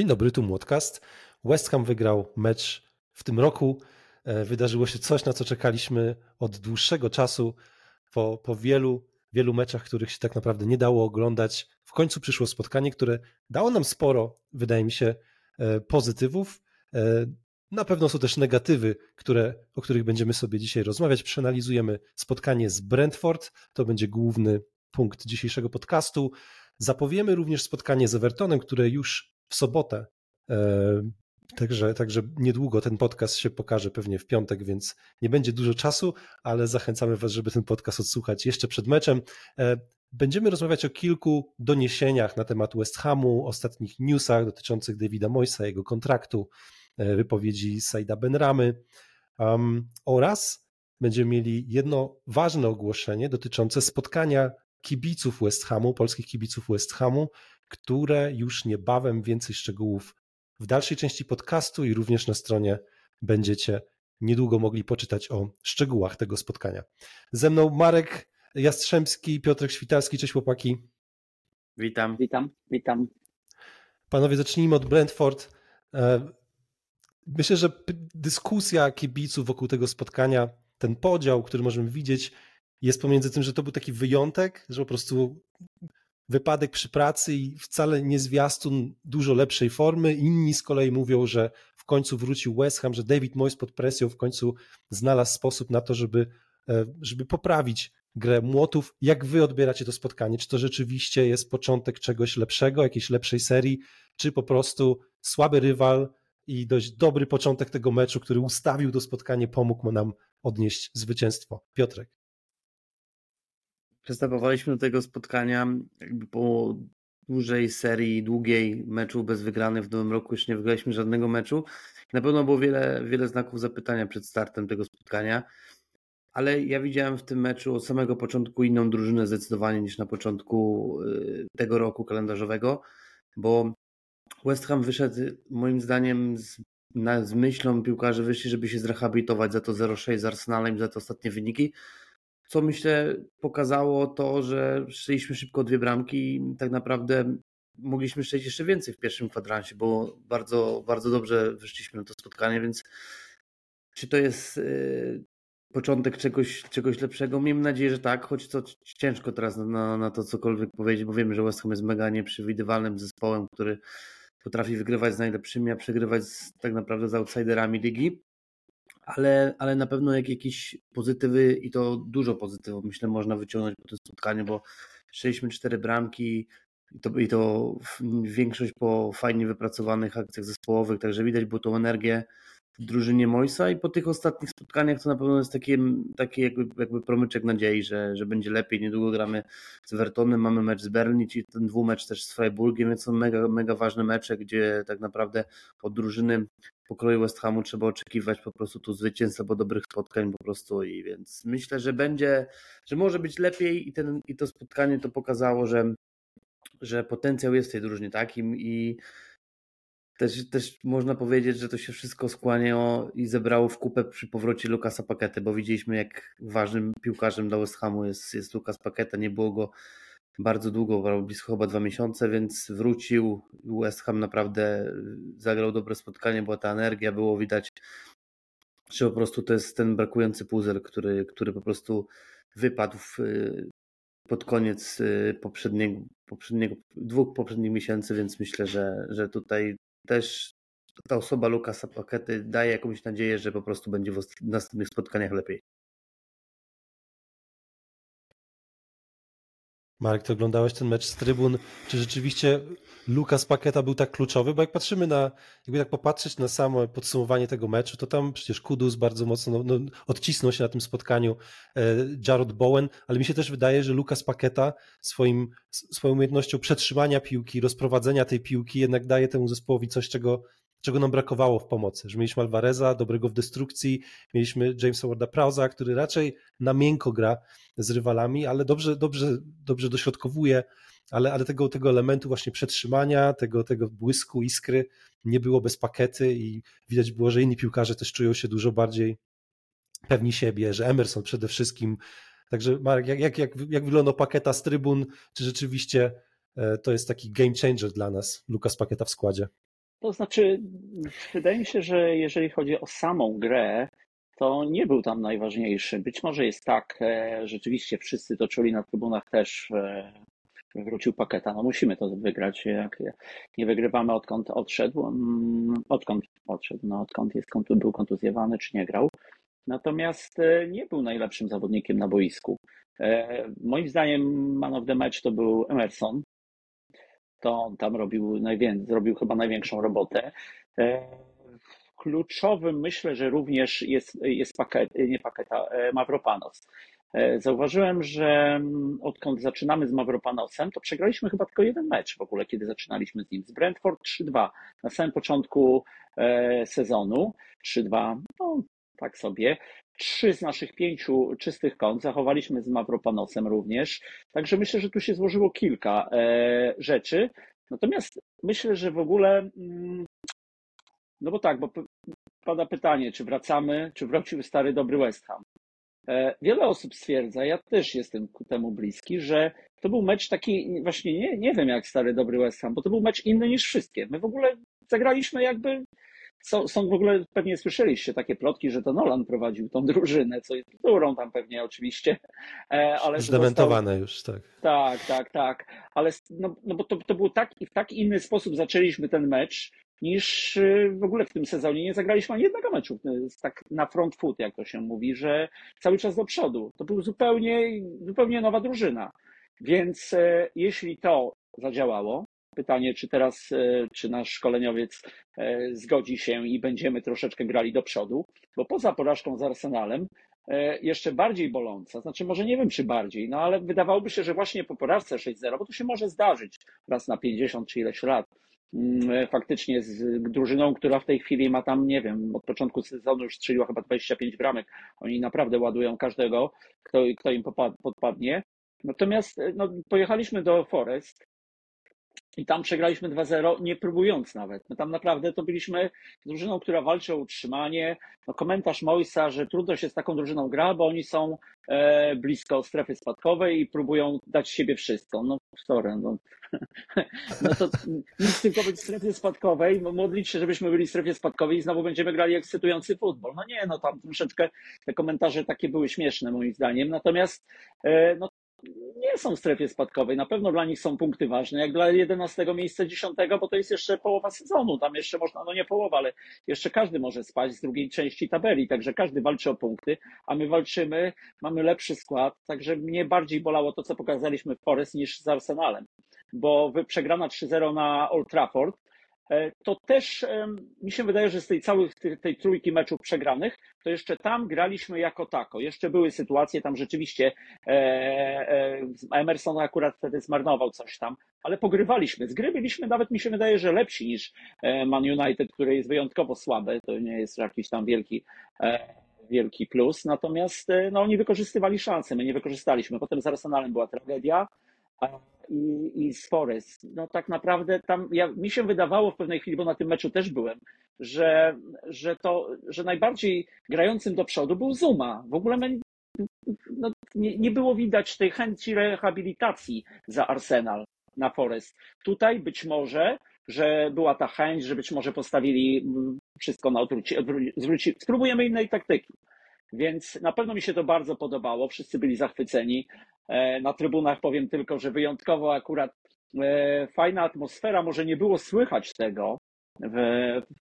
Dzień dobry, tu Młodcast. West Ham wygrał mecz w tym roku. E, wydarzyło się coś, na co czekaliśmy od dłuższego czasu. Po, po wielu, wielu meczach, których się tak naprawdę nie dało oglądać, w końcu przyszło spotkanie, które dało nam sporo, wydaje mi się, e, pozytywów. E, na pewno są też negatywy, które, o których będziemy sobie dzisiaj rozmawiać. Przeanalizujemy spotkanie z Brentford. To będzie główny punkt dzisiejszego podcastu. Zapowiemy również spotkanie z Evertonem, które już w sobotę. E, także, także niedługo ten podcast się pokaże, pewnie w piątek, więc nie będzie dużo czasu, ale zachęcamy Was, żeby ten podcast odsłuchać jeszcze przed meczem. E, będziemy rozmawiać o kilku doniesieniach na temat West Hamu, ostatnich newsach dotyczących Davida Moysa, jego kontraktu, e, wypowiedzi Saida Benramy um, oraz będziemy mieli jedno ważne ogłoszenie dotyczące spotkania kibiców West Hamu, polskich kibiców West Hamu, które już niebawem więcej szczegółów w dalszej części podcastu i również na stronie będziecie niedługo mogli poczytać o szczegółach tego spotkania. Ze mną Marek Jastrzębski, Piotrek Świtalski, cześć chłopaki. Witam. Witam, witam. Panowie, zacznijmy od Brentford. E, myślę, że dyskusja kibiców wokół tego spotkania, ten podział, który możemy widzieć, jest pomiędzy tym, że to był taki wyjątek, że po prostu wypadek przy pracy i wcale nie zwiastun dużo lepszej formy. Inni z kolei mówią, że w końcu wrócił West Ham, że David Moyes pod presją w końcu znalazł sposób na to, żeby, e, żeby poprawić grę młotów. Jak wy odbieracie to spotkanie? Czy to rzeczywiście jest początek czegoś lepszego, jakiejś lepszej serii, czy po prostu słaby rywal i dość dobry początek tego meczu, który ustawił to spotkanie, pomógł nam odnieść zwycięstwo? Piotrek. Przystępowaliśmy do tego spotkania jakby po dłużej serii, długiej meczu bez wygranych w nowym roku. Już nie wygraliśmy żadnego meczu. Na pewno było wiele, wiele znaków zapytania przed startem tego spotkania, ale ja widziałem w tym meczu od samego początku inną drużynę zdecydowanie niż na początku y, tego roku kalendarzowego, bo West Ham wyszedł moim zdaniem z, na, z myślą piłkarzy wyszli, żeby się zrehabilitować za to 0-6 z Arsenalem, za te ostatnie wyniki, co myślę pokazało to, że strzeliśmy szybko dwie bramki i tak naprawdę mogliśmy strzelić jeszcze więcej w pierwszym kwadransie, bo bardzo, bardzo dobrze wyszliśmy na to spotkanie, więc czy to jest y, początek czegoś, czegoś lepszego? Miejmy nadzieję, że tak, choć to ciężko teraz na, na to cokolwiek powiedzieć, bo wiemy, że West Ham jest mega nieprzewidywalnym zespołem, który potrafi wygrywać z najlepszymi, a przegrywać z, tak naprawdę z outsiderami ligi ale, ale na pewno jak jakieś pozytywy i to dużo pozytywów myślę można wyciągnąć po tym spotkaniu, bo strzeliśmy cztery bramki i to, i to większość po fajnie wypracowanych akcjach zespołowych, także widać było tą energię drużynie Moisa i po tych ostatnich spotkaniach to na pewno jest taki, taki jakby, jakby promyczek nadziei, że, że będzie lepiej. Niedługo gramy z Wertonem, mamy mecz z Berlin i ten dwumecz też z Freiburgiem, więc są mega, mega ważne mecze, gdzie tak naprawdę od drużyny pokroju West Hamu trzeba oczekiwać po prostu tu zwycięstw albo dobrych spotkań po prostu i więc myślę, że będzie, że może być lepiej i, ten, i to spotkanie to pokazało, że, że potencjał jest w tej drużynie takim i też, też można powiedzieć, że to się wszystko skłaniało i zebrało w kupę przy powrocie Lukasa Pakety, bo widzieliśmy jak ważnym piłkarzem dla West Hamu jest, jest Lukas Paketa, nie było go bardzo długo, blisko chyba dwa miesiące, więc wrócił. West Ham naprawdę zagrał dobre spotkanie, była ta energia, było widać, że po prostu to jest ten brakujący puzzle, który, który po prostu wypadł w, pod koniec poprzedniego, poprzedniego, dwóch poprzednich miesięcy, więc myślę, że, że tutaj też ta osoba Lukasa Pakety daje jakąś nadzieję, że po prostu będzie w następnych spotkaniach lepiej. Marek, ty oglądałeś ten mecz z trybun. Czy rzeczywiście Lukas Paketa był tak kluczowy? Bo jak patrzymy na, jakby tak popatrzeć na samo podsumowanie tego meczu, to tam przecież Kudus bardzo mocno no, no, odcisnął się na tym spotkaniu, e, Jarrod Bowen, ale mi się też wydaje, że Lukas Paketa swoim, swoją umiejętnością przetrzymania piłki, rozprowadzenia tej piłki jednak daje temu zespołowi coś, czego czego nam brakowało w pomocy, że mieliśmy Alvareza, dobrego w destrukcji, mieliśmy Jamesa Warda Prauza, który raczej na miękko gra z rywalami, ale dobrze, dobrze, dobrze dośrodkowuje, ale, ale tego, tego elementu właśnie przetrzymania, tego, tego błysku, iskry nie było bez pakety i widać było, że inni piłkarze też czują się dużo bardziej pewni siebie, że Emerson przede wszystkim. Także Marek, jak, jak, jak, jak paketa z trybun, czy rzeczywiście e, to jest taki game changer dla nas, Lukas Paketa w składzie? To znaczy, wydaje mi się, że jeżeli chodzi o samą grę, to nie był tam najważniejszy. Być może jest tak, e, rzeczywiście wszyscy to czuli na trybunach też, e, wrócił paketa. No musimy to wygrać. Jak nie wygrywamy odkąd odszedł, mm, odkąd odszedł, no odkąd jest, był kontuzjowany czy nie grał. Natomiast e, nie był najlepszym zawodnikiem na boisku. Moim zdaniem man of the match to był Emerson. To on tam robił, najwięcej, zrobił chyba największą robotę kluczowym myślę, że również jest, jest pakiet, nie paketa, e, Mavropanos. E, zauważyłem, że mm, odkąd zaczynamy z Mavropanosem, to przegraliśmy chyba tylko jeden mecz w ogóle, kiedy zaczynaliśmy z nim. Z Brentford 3-2 na samym początku e, sezonu. 3-2, no tak sobie. Trzy z naszych pięciu czystych kąt zachowaliśmy z Mavropanosem również. Także myślę, że tu się złożyło kilka rzeczy. Natomiast myślę, że w ogóle mm, no bo tak, bo pada pytanie, czy wracamy, czy wrócił stary dobry West Ham. E, wiele osób stwierdza, ja też jestem ku temu bliski, że to był mecz taki, właśnie nie, nie wiem jak stary dobry West Ham, bo to był mecz inny niż wszystkie. My w ogóle zagraliśmy jakby, są, są w ogóle, pewnie słyszeliście takie plotki, że to Nolan prowadził tą drużynę, co jest którą tam pewnie oczywiście. E, ale Zdementowane już, tak. Tak, tak, tak. Ale no, no bo to, to był tak, w tak inny sposób zaczęliśmy ten mecz, niż y, w ogóle w tym sezonie nie zagraliśmy ani jednego meczu, y, tak na front foot, jak to się mówi, że cały czas do przodu. To był zupełnie, zupełnie nowa drużyna. Więc e, jeśli to zadziałało, pytanie, czy teraz, e, czy nasz szkoleniowiec e, zgodzi się i będziemy troszeczkę grali do przodu, bo poza porażką z Arsenalem, jeszcze bardziej boląca, znaczy może nie wiem czy bardziej, no ale wydawałoby się, że właśnie po porażce 6-0, bo to się może zdarzyć raz na 50 czy ileś lat, Mm, faktycznie z drużyną, która w tej chwili ma tam, nie wiem, od początku sezonu już strzeliła chyba 25 bramek. Oni naprawdę ładują każdego, kto, kto im podpadnie. Natomiast no, pojechaliśmy do Forest i tam przegraliśmy 2-0, nie próbując nawet. My tam naprawdę to byliśmy drużyną, która walczy o utrzymanie. No, komentarz Moisa, że trudno się z taką drużyną gra, bo oni są e, blisko strefy spadkowej i próbują dać siebie wszystko. No sorry, no, no to nic tylko być w strefie spadkowej, modlić się, żebyśmy byli w strefie spadkowej i znowu będziemy grali ekscytujący futbol. No nie, no tam troszeczkę te komentarze takie były śmieszne moim zdaniem. Natomiast e, no, nie są w strefie spadkowej. Na pewno dla nich są punkty ważne, jak dla 11 miejsca 10, bo to jest jeszcze połowa sezonu. Tam jeszcze można, no nie połowa, ale jeszcze każdy może spać z drugiej części tabeli, także każdy walczy o punkty, a my walczymy, mamy lepszy skład, także mnie bardziej bolało to, co pokazaliśmy w Forest niż z Arsenalem, bo przegrana 3-0 na Old Trafford to też mi się wydaje, że z tej całej tej trójki meczów przegranych, to jeszcze tam graliśmy jako tako. Jeszcze były sytuacje, tam rzeczywiście e, e, Emerson akurat wtedy zmarnował coś tam, ale pogrywaliśmy. Z gry byliśmy nawet, mi się wydaje, że lepsi niż Man United, które jest wyjątkowo słabe. To nie jest jakiś tam wielki wielki plus, natomiast no, oni wykorzystywali szanse, my nie wykorzystaliśmy. Potem z Arsenalem była tragedia, i, i z Forest. No tak naprawdę tam, ja, mi się wydawało w pewnej chwili, bo na tym meczu też byłem, że, że to, że najbardziej grającym do przodu był Zuma. W ogóle no, nie, nie było widać tej chęci rehabilitacji za Arsenal na Forest. Tutaj być może, że była ta chęć, że być może postawili wszystko na odwróci, spróbujemy innej taktyki. Więc na pewno mi się to bardzo podobało. Wszyscy byli zachwyceni. E, na trybunach powiem tylko, że wyjątkowo akurat e, fajna atmosfera, może nie było słychać tego w,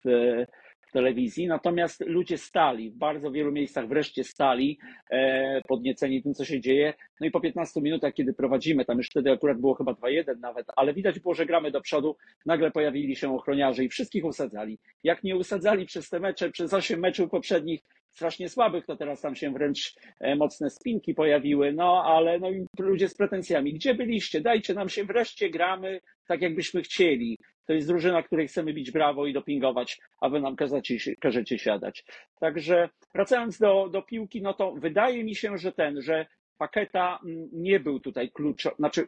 w, w telewizji, natomiast ludzie stali, w bardzo wielu miejscach wreszcie stali, e, podnieceni tym, co się dzieje. No i po 15 minutach, kiedy prowadzimy, tam już wtedy akurat było chyba 2-1 nawet, ale widać było, że gramy do przodu, nagle pojawili się ochroniarze i wszystkich usadzali. Jak nie usadzali przez te mecze, przez 8 meczów poprzednich, strasznie słabych, to teraz tam się wręcz e, mocne spinki pojawiły, no ale no, ludzie z pretensjami, gdzie byliście? Dajcie nam się wreszcie gramy tak, jakbyśmy chcieli. To jest drużyna, której chcemy bić brawo i dopingować, a wy nam każecie, każecie siadać. Także wracając do, do piłki, no to wydaje mi się, że ten, że Paketa mm, nie był tutaj kluczowy, znaczy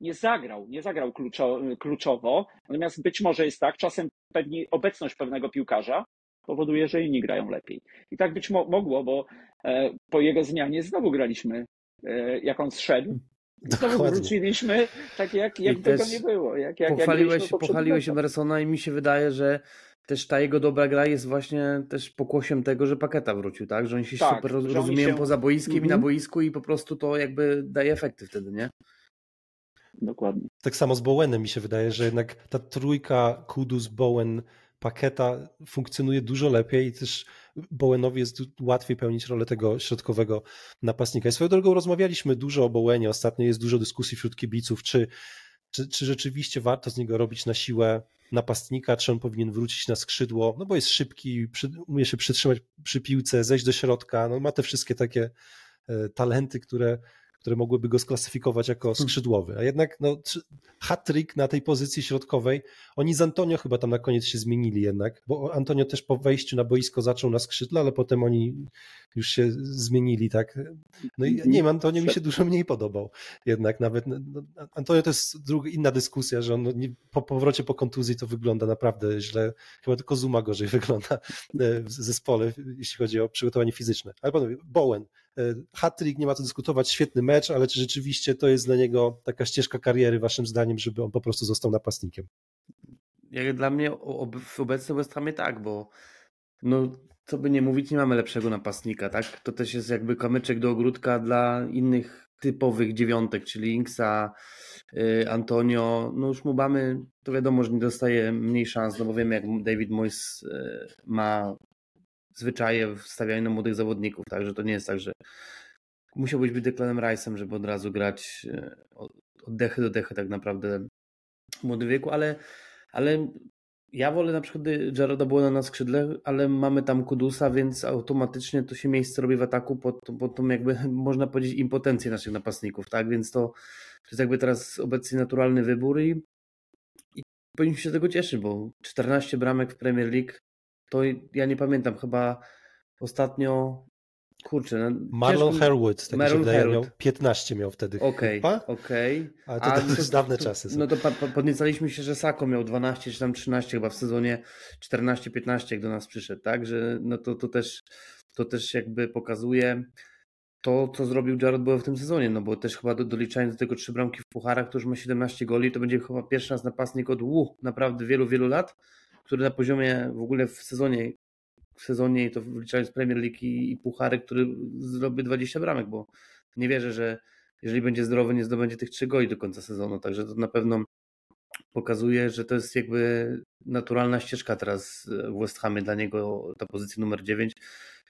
nie zagrał, nie zagrał kluczo, kluczowo, natomiast być może jest tak, czasem pewnie obecność pewnego piłkarza powoduje, że inni grają lepiej. I tak być mo mogło, bo e, po jego zmianie znowu graliśmy, e, jak on zszedł, Znowu wróciliśmy tak jak, jak tego nie było. Jak, jak, pochwaliłeś jak pochwaliłeś Emersona i mi się wydaje, że też ta jego dobra gra jest właśnie też pokłosiem tego, że Paketa wrócił, tak? Że oni się tak, super rozumieją się... poza boiskiem mm -hmm. i na mhm. boisku i po prostu to jakby daje efekty wtedy, nie? Dokładnie. Tak samo z Bowenem mi się wydaje, że jednak ta trójka Kudus, Bowen, Paketa funkcjonuje dużo lepiej i też Bowenowi jest łatwiej pełnić rolę tego środkowego napastnika. I swoją drogą rozmawialiśmy dużo o Bowenie, ostatnio jest dużo dyskusji wśród kibiców, czy, czy, czy rzeczywiście warto z niego robić na siłę napastnika, czy on powinien wrócić na skrzydło, no bo jest szybki, przy, umie się przytrzymać przy piłce, zejść do środka, no ma te wszystkie takie e, talenty, które które mogłyby go sklasyfikować jako hmm. skrzydłowy. A jednak no, hat-trick na tej pozycji środkowej, oni z Antonio chyba tam na koniec się zmienili jednak, bo Antonio też po wejściu na boisko zaczął na skrzydle, ale potem oni już się zmienili, tak. No i nie wiem, Antonio mi się dużo mniej podobał jednak nawet. No, no Antonio to jest druga, inna dyskusja, że on no, nie, po powrocie po kontuzji to wygląda naprawdę źle. Chyba tylko Zuma gorzej wygląda e, w zespole, jeśli chodzi o przygotowanie fizyczne. Ale panowie, Bowen, hat-trick, nie ma co dyskutować, świetny mecz, ale czy rzeczywiście to jest dla niego taka ścieżka kariery, waszym zdaniem, żeby on po prostu został napastnikiem? Jak dla mnie w obecnym West Hamie tak, bo no co by nie mówić, nie mamy lepszego napastnika, tak? To też jest jakby kamyczek do ogródka dla innych typowych dziewiątek, czyli Inksa, y, Antonio. No już Mubamy, to wiadomo, że nie dostaje mniej szans, no bo wiemy jak David Moyes y, ma zwyczaje w na młodych zawodników, także to nie jest tak, że musiałbyś być Declanem Rice'em, żeby od razu grać y, od dechy do dechy tak naprawdę w młodym wieku, ale ale ja wolę na przykład Jaroda Błona na skrzydle, ale mamy tam Kudusa, więc automatycznie to się miejsce robi w ataku pod, pod tą jakby, można powiedzieć, impotencję naszych napastników, tak? Więc to, to jest jakby teraz obecnie naturalny wybór i, i powinniśmy się z tego cieszyć, bo 14 bramek w Premier League, to ja nie pamiętam, chyba ostatnio Kurczę, no, Marlon. Herwood, tak Marlon wydaje, miał 15 miał wtedy Okej, okay, okej. Okay. A to, to już dawne czasy są. No to podniecaliśmy się, że Sako miał 12 czy tam 13 chyba w sezonie 14-15 jak do nas przyszedł, tak? Że no to, to też to też jakby pokazuje to, co zrobił Jared Bowe w tym sezonie, no bo też chyba do, doliczając do tego trzy bramki w pucharach, to już ma 17 goli, to będzie chyba pierwszy raz napastnik od uh, naprawdę wielu, wielu lat, który na poziomie w ogóle w sezonie w sezonie i to wliczając Premier League i, i Puchary, który zrobi 20 bramek, bo nie wierzę, że jeżeli będzie zdrowy, nie zdobędzie tych trzy goli do końca sezonu, także to na pewno pokazuje, że to jest jakby naturalna ścieżka teraz w West Hamie dla niego, ta pozycja numer 9,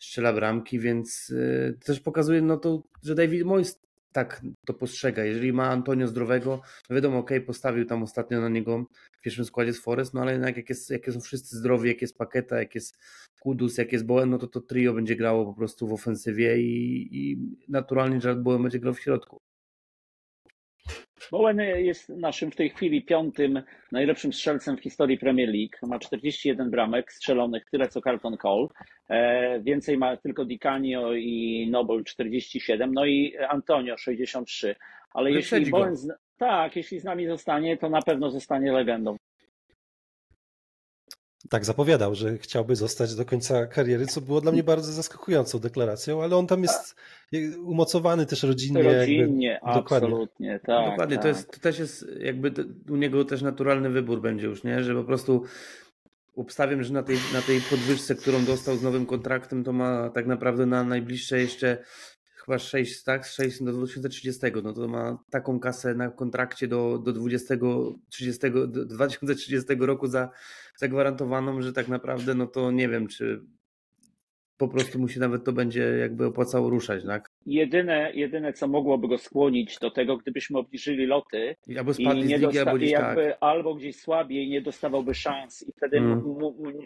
strzela bramki, więc y, też pokazuje no to, że David Moyes tak to postrzega. Jeżeli ma Antonio zdrowego, no wiadomo, ok, postawił tam ostatnio na niego w pierwszym składzie z Forest, no ale jednak jak, jest, jak są wszyscy zdrowi, jak jest Paketa, jak jest Kudus, jak jest Bowen, no to to trio będzie grało po prostu w ofensywie i, i naturalnie Jared Bowen będzie grał w środku. Bowen jest naszym w tej chwili piątym najlepszym strzelcem w historii Premier League. Ma 41 bramek strzelonych, tyle co Carlton Cole. E, więcej ma tylko Di Canio i Noble 47, no i Antonio 63. Ale jeśli Bowen, tak, jeśli z nami zostanie, to na pewno zostanie legendą tak zapowiadał, że chciałby zostać do końca kariery, co było dla mnie bardzo zaskakującą deklaracją, ale on tam jest umocowany też rodzinnie. Rodzinnie, jakby, absolutnie, tak. Dokładnie, tak. To, jest, to też jest jakby u niego też naturalny wybór będzie już, nie? że po prostu obstawiam, że na tej, na tej podwyżce, którą dostał z nowym kontraktem, to ma tak naprawdę na najbliższe jeszcze chyba 6, tak? 6 do 2030, no to ma taką kasę na kontrakcie do, do 20, 30, do 2030 roku za, zagwarantowaną, że tak naprawdę no to nie wiem, czy po prostu mu się nawet to będzie jakby opłacało ruszać, tak? Jedyne, jedyne co mogłoby go skłonić do tego, gdybyśmy obniżyli loty albo i nie ligi, albo, gdzieś jakby, tak. albo gdzieś słabiej, nie dostawałby szans i wtedy, mm.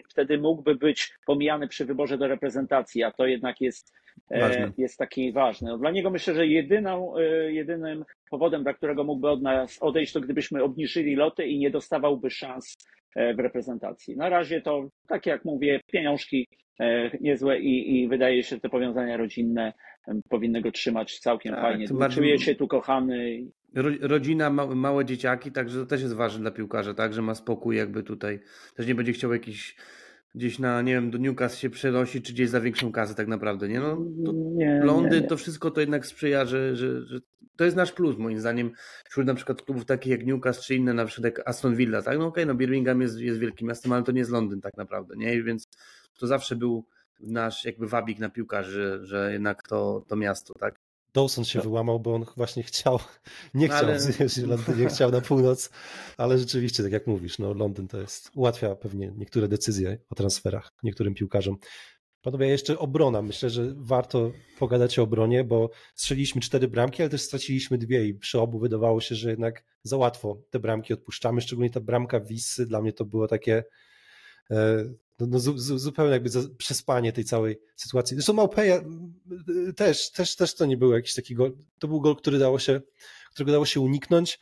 wtedy mógłby być pomijany przy wyborze do reprezentacji, a to jednak jest, e, jest taki ważny. No, dla niego myślę, że jedyną, e, jedynym powodem, dla którego mógłby od nas odejść, to gdybyśmy obniżyli loty i nie dostawałby szans w reprezentacji. Na razie to, tak jak mówię, pieniążki E, niezłe i, i wydaje się, że te powiązania rodzinne powinny go trzymać całkiem tak, fajnie. Czuje się tu kochany. Rodzina, małe, dzieciaki, także to też jest ważne dla piłkarza, tak, że ma spokój jakby tutaj. Też nie będzie chciał jakichś gdzieś na, nie wiem, do Newcastle się przenosi, czy gdzieś za większą kasę tak naprawdę, nie? No, to Nie, Londyn, nie, nie. to wszystko to jednak sprzyja, że, że, że to jest nasz plus moim zdaniem wśród na przykład klubów takich jak Newcastle czy inne, na przykład jak Aston Villa, tak? No okej, no Birmingham jest, jest wielkim miastem, ale to nie jest Londyn tak naprawdę, nie? Więc to zawsze był nasz jakby wabik na piłkarzy, że, że jednak to, to miasto, tak? Dawson się wyłamał, bo on właśnie chciał, nie chciał Ale- zjeść Londynie, chciał na północ, ale rzeczywiście, tak jak mówisz, no Londyn to jest, ułatwia pewnie niektóre decyzje o transferach niektórym piłkarzom. Panowie, jeszcze obrona. Myślę, że warto pogadać o obronie, bo strzeliliśmy cztery bramki, ale też straciliśmy dwie i przy obu wydawało się, że jednak za łatwo te bramki odpuszczamy, szczególnie ta bramka Wissy, dla mnie to było takie e, no, no, zu, zu, zupełnie jakby za, przespanie tej całej sytuacji. Zresztą Małpeja y, też, też, też to nie był jakiś taki gol, to był gol, który dało się, którego dało się uniknąć.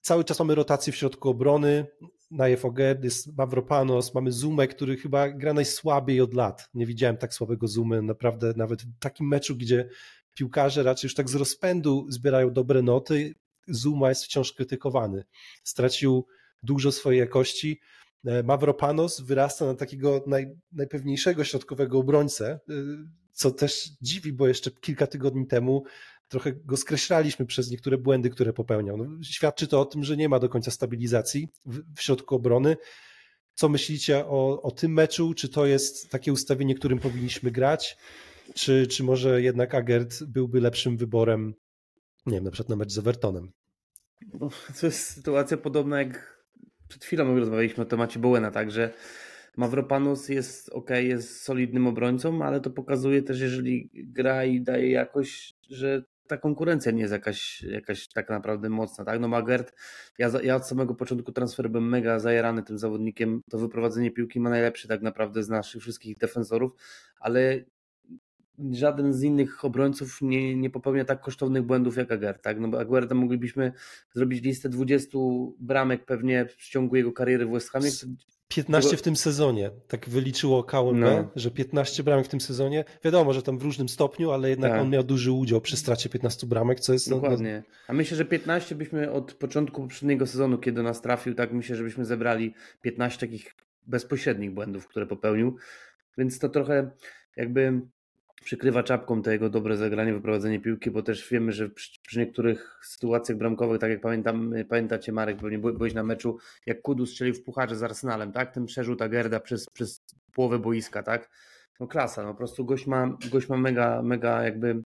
Cały czas mamy rotację w środku obrony, Najew Oged, jest Mavropanos, mamy Zumę, który chyba gra najsłabiej od lat. Nie widziałem tak słabego Zumy, naprawdę nawet w takim meczu, gdzie piłkarze raczej już tak z rozpędu zbierają dobre noty, Zuma jest wciąż krytykowany. Stracił dużo swojej jakości. E, Mavropanos wyrasta na takiego naj, najpewniejszego środkowego obrońcę, y, co też dziwi, bo jeszcze kilka tygodni temu trochę go skreślaliśmy przez niektóre błędy, które popełniał. No, świadczy to o tym, że nie ma do końca stabilizacji w, w środku obrony. Co myślicie o, o tym meczu? Czy to jest takie ustawienie, którym powinniśmy grać? Czy, czy może jednak Agert byłby lepszym wyborem, nie wiem, na przykład na mecz z Evertonem? To jest sytuacja podobna jak przed chwilą rozmawialiśmy o temacie Bowena, tak, że Mavropanos jest ok, jest solidnym obrońcą, ale to pokazuje też, jeżeli gra i daje jakość, że ta konkurencja nie jest jakaś, jakaś tak naprawdę mocna, tak? No Magert, ja, ja od samego początku transferu byłem mega zajarany tym zawodnikiem, to wyprowadzenie piłki ma najlepszy tak naprawdę z naszych wszystkich defensorów, ale żaden z innych obrońców nie, nie popełnia tak kosztownych błędów jak Aguerd, tak? No bo Aguerda moglibyśmy zrobić listę 20 bramek pewnie w ciągu jego kariery w West Hamie. 15 Tego- w tym sezonie, tak wyliczyło KMB, No. że 15 bramek w tym sezonie. Wiadomo, że tam w różnym stopniu, ale jednak Tak. on miał duży udział przy stracie 15 bramek, co jest no, no, Dokładnie. A myślę, że 15 byśmy od początku poprzedniego sezonu, kiedy nas trafił, tak myślę, że byśmy zebrali 15 takich bezpośrednich błędów, które popełnił. Więc to trochę jakby przykrywa czapką to jego dobre zagranie, wyprowadzenie piłki, bo też wiemy, że przy, przy niektórych sytuacjach bramkowych, tak jak pamiętam, pamiętacie Marek, pewnie by- byłeś na meczu, jak Kudu strzelił w pucharze z Arsenalem, tak? Ten przerzut Agerda przez, przez połowę boiska, tak? No klasa, no po prostu gość ma, gość ma mega, mega jakby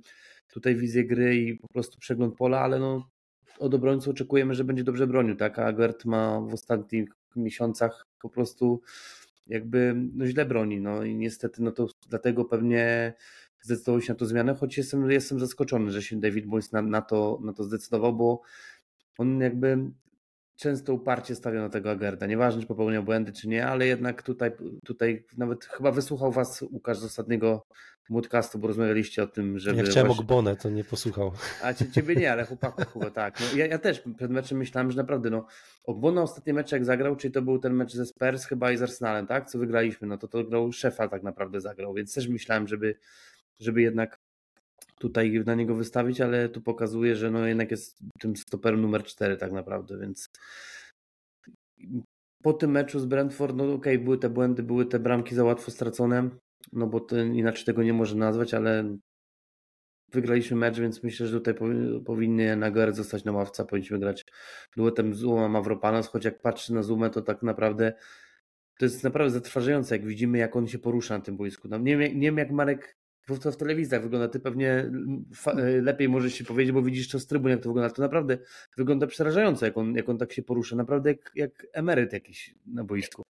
tutaj wizję gry i po prostu przegląd pola, ale no od obrońcy oczekujemy, że będzie dobrze bronił, tak? A Gert ma w ostatnich miesiącach po prostu jakby no źle broni, no i niestety no to dlatego pewnie zdecydował się na to zmianę, choć jestem, jestem zaskoczony, że się David Boyce na, na, to, na to zdecydował, bo on jakby często uparcie stawia na tego Agerda. Nieważne, czy popełniał błędy, czy nie, ale jednak tutaj, tutaj nawet chyba wysłuchał was Łukasz z ostatniego podcastu, bo rozmawialiście o tym, żeby Jak chciałem właśnie- Ogbonę, to nie posłuchał. a cie- ciebie nie, ale chłopaków chyba tak. No, ja, ja też przed meczem myślałem, że naprawdę no, Ogbona ostatnie mecze jak zagrał, czyli to był ten mecz ze Spurs chyba i z Arsenalem, tak? Co wygraliśmy, no to to grał szefa tak naprawdę zagrał, więc też myślałem, żeby, żeby jednak tutaj na niego wystawić, ale tu pokazuje, że no jednak jest tym stoperem numer 4 tak naprawdę, więc po tym meczu z Brentford, no okej, były te błędy, były te bramki za łatwo stracone, no bo inaczej tego nie może nazwać, ale wygraliśmy mecz, więc myślę, że tutaj powi- powinny Nagoer zostać na ławce, powinniśmy grać duetem Zuma Mavropanos, choć jak patrzy na Zumę, to tak naprawdę to jest naprawdę zatrważające, jak widzimy, jak on się porusza na tym boisku. No, nie, wiem, nie wiem, jak Marek to w telewizjach wygląda, ty pewnie e, lepiej możesz się powiedzieć, bo widzisz to z trybun, jak to wygląda. To naprawdę wygląda przerażająco, jak on, jak on tak się porusza, naprawdę jak, jak emeryt jakiś na boisku.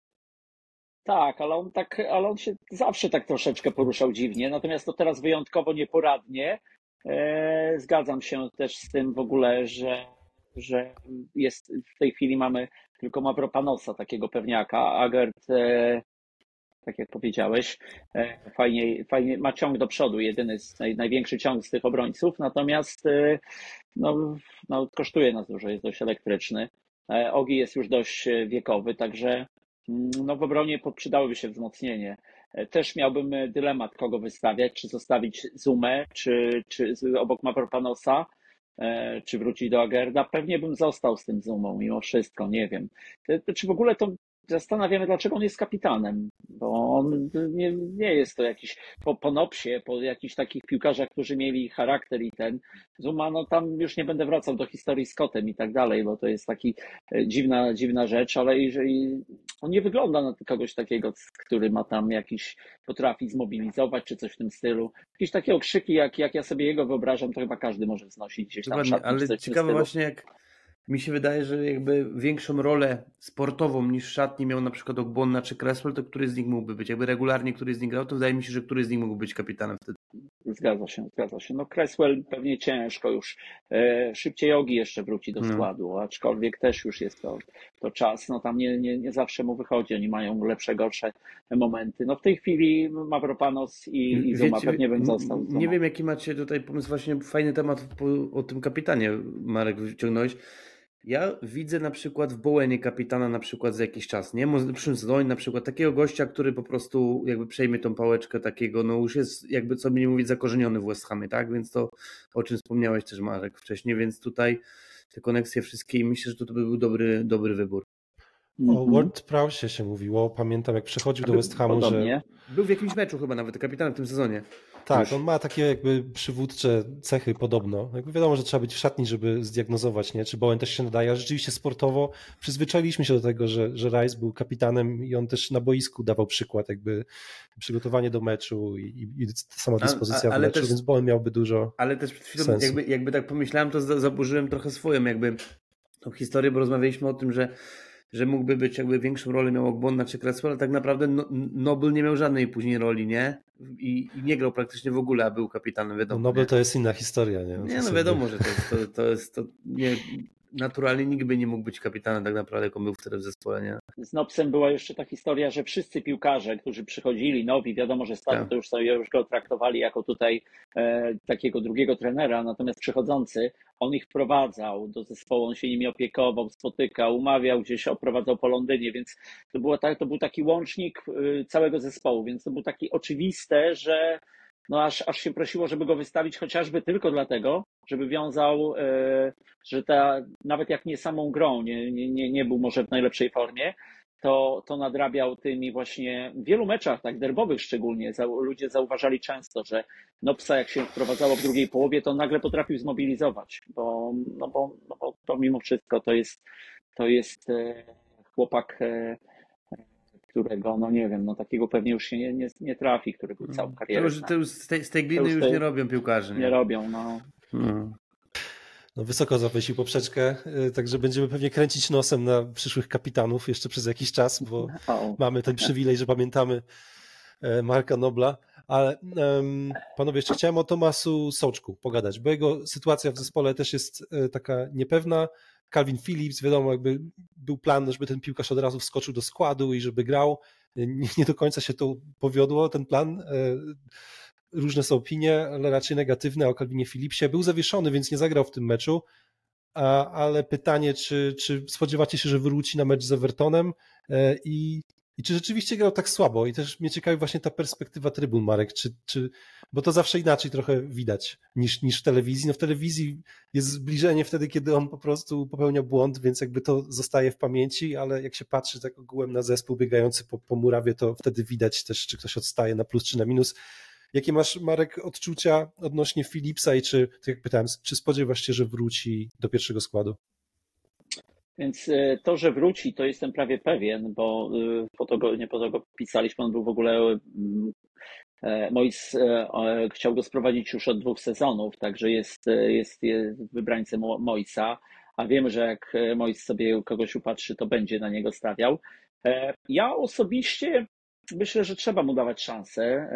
Tak, ale on tak, ale on się zawsze tak troszeczkę poruszał dziwnie, natomiast to teraz wyjątkowo nieporadnie. E, zgadzam się też z tym w ogóle, że, że jest, w tej chwili mamy tylko Mavropanosa, takiego pewniaka. Agert, e, tak jak powiedziałeś, e, fajnie, fajnie ma ciąg do przodu, jedyny, naj, największy ciąg z tych obrońców, natomiast e, no, no, kosztuje nas dużo, jest dość elektryczny. E, Ogi jest już dość wiekowy, także Mm, No w obronie przydałoby się wzmocnienie. Też miałbym dylemat, kogo wystawiać, czy zostawić Zumę, czy, czy obok Mavropanosa, czy wrócić do Agerda. Pewnie bym został z tym Zumą mimo wszystko, nie wiem. Czy w ogóle to zastanawiamy, dlaczego on jest kapitanem, bo on nie, nie jest to jakiś po, po Nopsie, po jakichś takich piłkarzach, którzy mieli charakter i ten. Zuma, no tam już nie będę wracał do historii z Kotem i tak dalej, bo to jest taki e, dziwna, dziwna rzecz, ale jeżeli on nie wygląda na kogoś takiego, który ma tam jakiś, potrafi zmobilizować czy coś w tym stylu. Jakieś takie okrzyki, jak, jak ja sobie jego wyobrażam, to chyba każdy może wznosić gdzieś tam. Dokładnie, ale ciekawe właśnie jak mi się wydaje, że jakby większą rolę sportową niż szatni miał na przykład Ogbonna czy Cresswell, to który z nich mógłby być? Jakby regularnie który z nich grał, to wydaje mi się, że który z nich mógłby być kapitanem wtedy. Zgadza się, zgadza się. No Cresswell pewnie ciężko już. E, szybciej Ogi jeszcze wróci do no. składu, no. aczkolwiek też już jest to, to czas. No tam nie, nie, nie zawsze mu wychodzi, oni mają lepsze, gorsze momenty. No w tej chwili Mavropanos i, i Zuma Wiecie, pewnie bym został. Nie wiem jaki macie tutaj pomysł, właśnie fajny temat o tym kapitanie Marek wyciągnąłeś. Ja widzę na przykład w Bołenie kapitana na przykład za jakiś czas, nie? Przyszłym sezonie na przykład takiego gościa, który po prostu jakby przejmie tą pałeczkę takiego, no już jest jakby co by nie mówić zakorzeniony w West Hamie, tak? Więc to o czym wspomniałeś też Marek wcześniej, więc tutaj te koneksje wszystkie i myślę, że to, to by był dobry, dobry wybór. O mhm. Ward Prowse się mówiło, pamiętam jak przychodził do West Hamu, że... Był w jakimś meczu chyba nawet kapitanem w tym sezonie. Tak, Już. on ma takie jakby przywódcze cechy podobno. Jakby wiadomo, że trzeba być w szatni, żeby zdiagnozować, nie? czy Bowen też się nadaje. A rzeczywiście sportowo przyzwyczailiśmy się do tego, że, że Rice był kapitanem i on też na boisku dawał przykład, jakby przygotowanie do meczu i, i sama dyspozycja a, a, w meczu, też, więc Bowen miałby dużo Ale też przed chwilą jakby, jakby tak pomyślałem, to zaburzyłem trochę swoją jakby tą historię, bo rozmawialiśmy o tym, że że mógłby być jakby większą rolę miał Ogbonna czy Cresswell, ale tak naprawdę no, Nobel nie miał żadnej później roli, nie? I, I, nie grał praktycznie w ogóle, a był kapitanem, wiadomo. No Nobel nie? to jest inna historia, nie? No nie, no wiadomo, że to jest, to, to jest to nie, naturalnie nikt by nie mógł być kapitanem tak naprawdę, jak on był wtedy w zespole, nie? Z Nopsem była jeszcze ta historia, że wszyscy piłkarze, którzy przychodzili, nowi, wiadomo, że stary, tak. to już sobie już go traktowali jako tutaj e, takiego drugiego trenera, natomiast przychodzący, on ich wprowadzał do zespołu, on się nimi opiekował, spotykał, umawiał gdzieś, oprowadzał po Londynie, więc to, było tak, to był taki łącznik y, całego zespołu, więc to było takie oczywiste, że no aż, aż się prosiło, żeby go wystawić chociażby tylko dlatego, żeby wiązał, e, że ta, nawet jak nie samą grą, nie, nie, nie był może w najlepszej formie, to, to nadrabiał tymi właśnie w wielu meczach, tak derbowych szczególnie, ludzie zauważali często, że Nopsa jak się wprowadzało w drugiej połowie, to nagle potrafił zmobilizować, bo, no bo, no bo to mimo wszystko to jest, to jest e, chłopak e, którego, no nie wiem, no takiego pewnie już się nie, nie, nie trafi, który był całą karierę. To już, to już z, tej, z tej gliny już, już nie robią piłkarze. Nie, nie robią, no. Hmm. No wysoko zawiesił poprzeczkę, y, także będziemy pewnie kręcić nosem na przyszłych kapitanów jeszcze przez jakiś czas, bo o. mamy ten przywilej, że pamiętamy e, Marka Nobla. Ale um, panowie, jeszcze chciałem o Tomasu Soczku pogadać, bo jego sytuacja w zespole też jest e, taka niepewna. Calvin Phillips, wiadomo, jakby był plan, żeby ten piłkarz od razu wskoczył do składu i żeby grał. Nie, nie do końca się to powiodło, ten plan. E, różne są opinie, ale raczej negatywne o Calvinie Phillipsie. Był zawieszony, więc nie zagrał w tym meczu. A, ale pytanie, czy, czy spodziewacie się, że wróci na mecz z Evertonem e, i i czy rzeczywiście grał tak słabo? I też mnie ciekawi właśnie ta perspektywa trybun, Marek, czy, czy, bo to zawsze inaczej trochę widać niż, niż w telewizji. No w telewizji jest zbliżenie wtedy, kiedy on po prostu popełnia błąd, więc jakby to zostaje w pamięci, ale jak się patrzy tak ogółem na zespół biegający po, po murawie, to wtedy widać też, czy ktoś odstaje na plus czy na minus. Jakie masz, Marek, odczucia odnośnie Philipsa i czy, tak jak pytałem, czy spodziewasz się, że wróci do pierwszego składu? Więc e, to, że wróci, to jestem prawie pewien, bo e, po to go, nie po to go pisaliśmy, on był w ogóle e, Mois chciał go sprowadzić już od dwóch sezonów, także jest, jest, jest wybrańcem Moisa, a wiemy, że jak Mois sobie kogoś upatrzy, to będzie na niego stawiał. Ja osobiście myślę, że trzeba mu dawać szansę.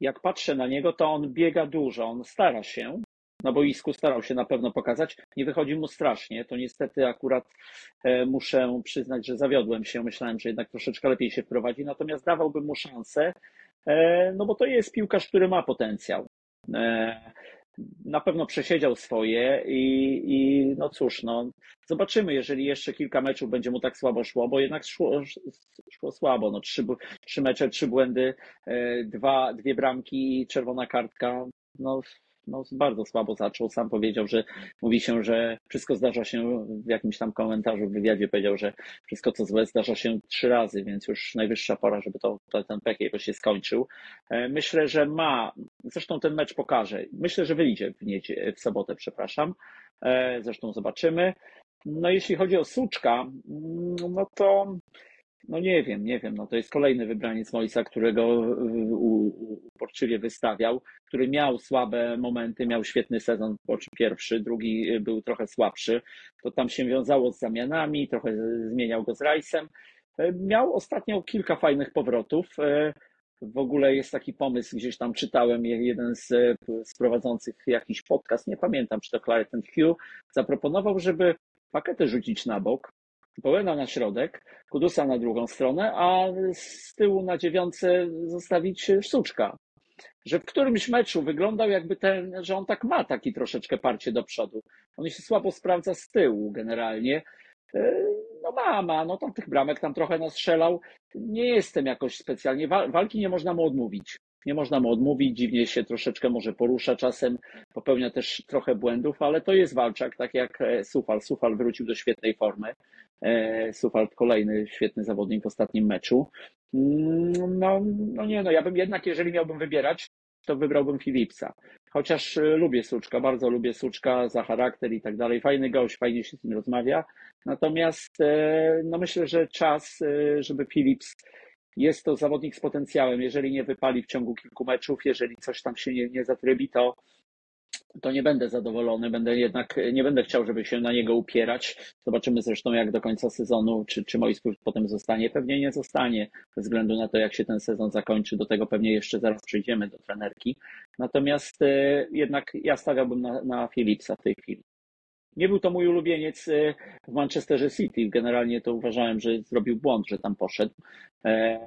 Jak patrzę na niego, to on biega dużo, on stara się, na boisku starał się na pewno pokazać. Nie wychodzi mu strasznie. To niestety akurat e, muszę przyznać, że zawiodłem się. Myślałem, że jednak troszeczkę lepiej się wprowadzi, natomiast dawałbym mu szansę, e, no bo to jest piłkarz, który ma potencjał. E, na pewno przesiedział swoje i, i no cóż, no, zobaczymy, jeżeli jeszcze kilka meczów będzie mu tak słabo szło, bo jednak szło, szło słabo. No, trzy, trzy mecze, trzy błędy, dwa, dwie bramki i czerwona kartka. No, no, bardzo słabo zaczął. Sam powiedział, że mówi się, że wszystko zdarza się w jakimś tam komentarzu w wywiadzie powiedział, że wszystko co złe zdarza się trzy razy, więc już najwyższa pora, żeby to, to ten pek jego się skończył. E, myślę, że ma, zresztą ten mecz pokaże. Myślę, że wyjdzie w, niedzie, w sobotę, przepraszam. E, zresztą zobaczymy. No jeśli chodzi o Suczka, mm, no to no nie wiem, nie wiem. No to jest kolejny wybraniec Moisa, którego uporczywie wystawiał, który miał słabe momenty, miał świetny sezon pierwszy, drugi był trochę słabszy. To tam się wiązało z zamianami, trochę zmieniał go z Rajsem. Miał ostatnio kilka fajnych powrotów. W ogóle jest taki pomysł, gdzieś tam czytałem, jeden z, z prowadzących jakiś podcast, nie pamiętam, czy to Claret Hugh, zaproponował, żeby paketę rzucić na bok, Bołena na środek, Kudusa na drugą stronę, a z tyłu na dziewiątce zostawić Sztuczka. Że w którymś meczu wyglądał jakby ten, że on tak ma taki troszeczkę parcie do przodu. On się słabo sprawdza z tyłu generalnie. E, no ma, ma, no tam tych bramek tam trochę nastrzelał. Nie jestem jakoś specjalnie, walki nie można mu odmówić. Nie można mu odmówić, dziwnie się troszeczkę może porusza czasem, popełnia też trochę błędów, ale to jest walczak, tak jak e, Sufal. Sufal wrócił do świetnej formy. E, Sufal kolejny świetny zawodnik w ostatnim meczu. Mm, no, no nie, no ja bym jednak, jeżeli miałbym wybierać, to wybrałbym Philipsa. Chociaż e, lubię Suczka, bardzo lubię Suczka za charakter i tak dalej. Fajny gość, fajnie się z nim rozmawia. Natomiast no myślę, że czas, żeby Philips jest to zawodnik z potencjałem. Jeżeli nie wypali w ciągu kilku meczów, jeżeli coś tam się nie, nie zatrybi, to, to nie będę zadowolony. Będę jednak, nie będę chciał, żeby się na niego upierać. Zobaczymy zresztą, jak do końca sezonu, czy, czy Mojskus potem zostanie. Pewnie nie zostanie, ze względu na to, jak się ten sezon zakończy. Do tego pewnie jeszcze zaraz przejdziemy do trenerki. Natomiast e, jednak ja stawiałbym na, na Philipsa w tej chwili. Nie był to mój ulubieniec e, w Manchesterze City. Generalnie to uważałem, że zrobił błąd, że tam poszedł. E,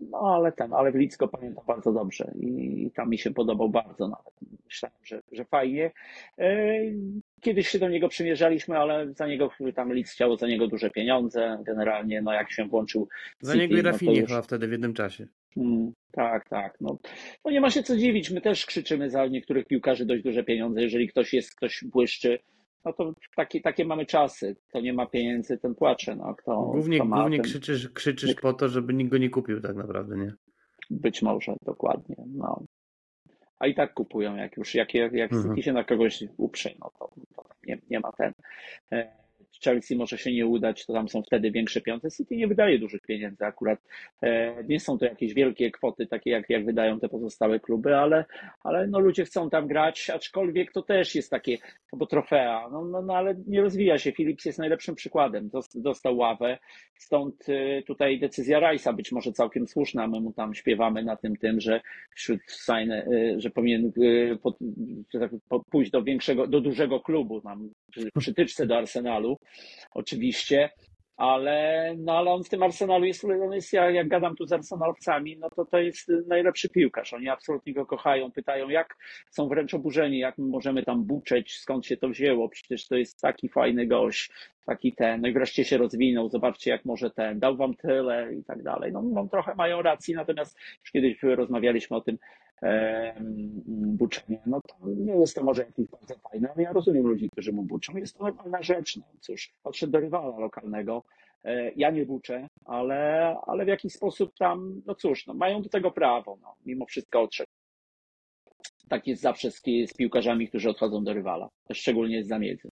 no ale ten, ale w Licko pamiętam bardzo dobrze i tam mi się podobał bardzo nawet. Myślałem, że, że fajnie. Kiedyś się do niego przymierzaliśmy, ale za niego tam Lidz chciało za niego duże pieniądze. Generalnie, no jak się włączył. Za City, niego i Rafinie no już... chyba wtedy w jednym czasie. Hmm, tak, tak. No. no nie ma się co dziwić. My też krzyczymy za niektórych piłkarzy dość duże pieniądze. Jeżeli ktoś jest, ktoś błyszczy, no to takie, takie mamy czasy. To nie ma pieniędzy, ten płacze. No, kto, głównie kto ma, głównie ten... krzyczysz, krzyczysz po to, żeby nikt go nie kupił tak naprawdę, nie? Być może, dokładnie. No. A i tak kupują, jak już jak, jak, jak mhm. się na kogoś uprze, no to, to nie, nie ma ten. Chelsea może się nie udać, to tam są wtedy większe pieniądze. City nie wydaje dużych pieniędzy akurat. E, nie są to jakieś wielkie kwoty, takie jak, jak wydają te pozostałe kluby, ale, ale no ludzie chcą tam grać, aczkolwiek to też jest takie, bo trofea, no, no, no ale nie rozwija się. Philips jest najlepszym przykładem. Dostał ławę, stąd e, tutaj decyzja Rajsa być może całkiem słuszna. My mu tam śpiewamy na tym tym, że wśród e, że powinien tak pójść do większego, do dużego klubu, tam przytyczce do Arsenalu oczywiście, ale, no, ale on w tym Arsenalu jest, on jest ja, jak gadam tu z Arsenalowcami, no to to jest najlepszy piłkarz. Oni absolutnie go kochają, pytają, jak są wręcz oburzeni, jak my możemy tam buczeć, skąd się to wzięło, przecież to jest taki fajny gość, taki ten, no i wreszcie się rozwinął, zobaczcie jak może ten, dał wam tyle i tak dalej. No, no trochę mają racji, natomiast już kiedyś rozmawialiśmy o tym, buczenie, no to nie jest to może jakieś bardzo fajne, ale ja rozumiem ludzi, którzy mu buczą. Jest to normalna rzecz. No cóż, odszedł do rywala lokalnego. E, ja nie buczę, ale, ale w jakiś sposób tam, no cóż, no mają do tego prawo. No, mimo wszystko odszedł. Tak jest zawsze z, z piłkarzami, którzy odchodzą do rywala, szczególnie z zamiedzy.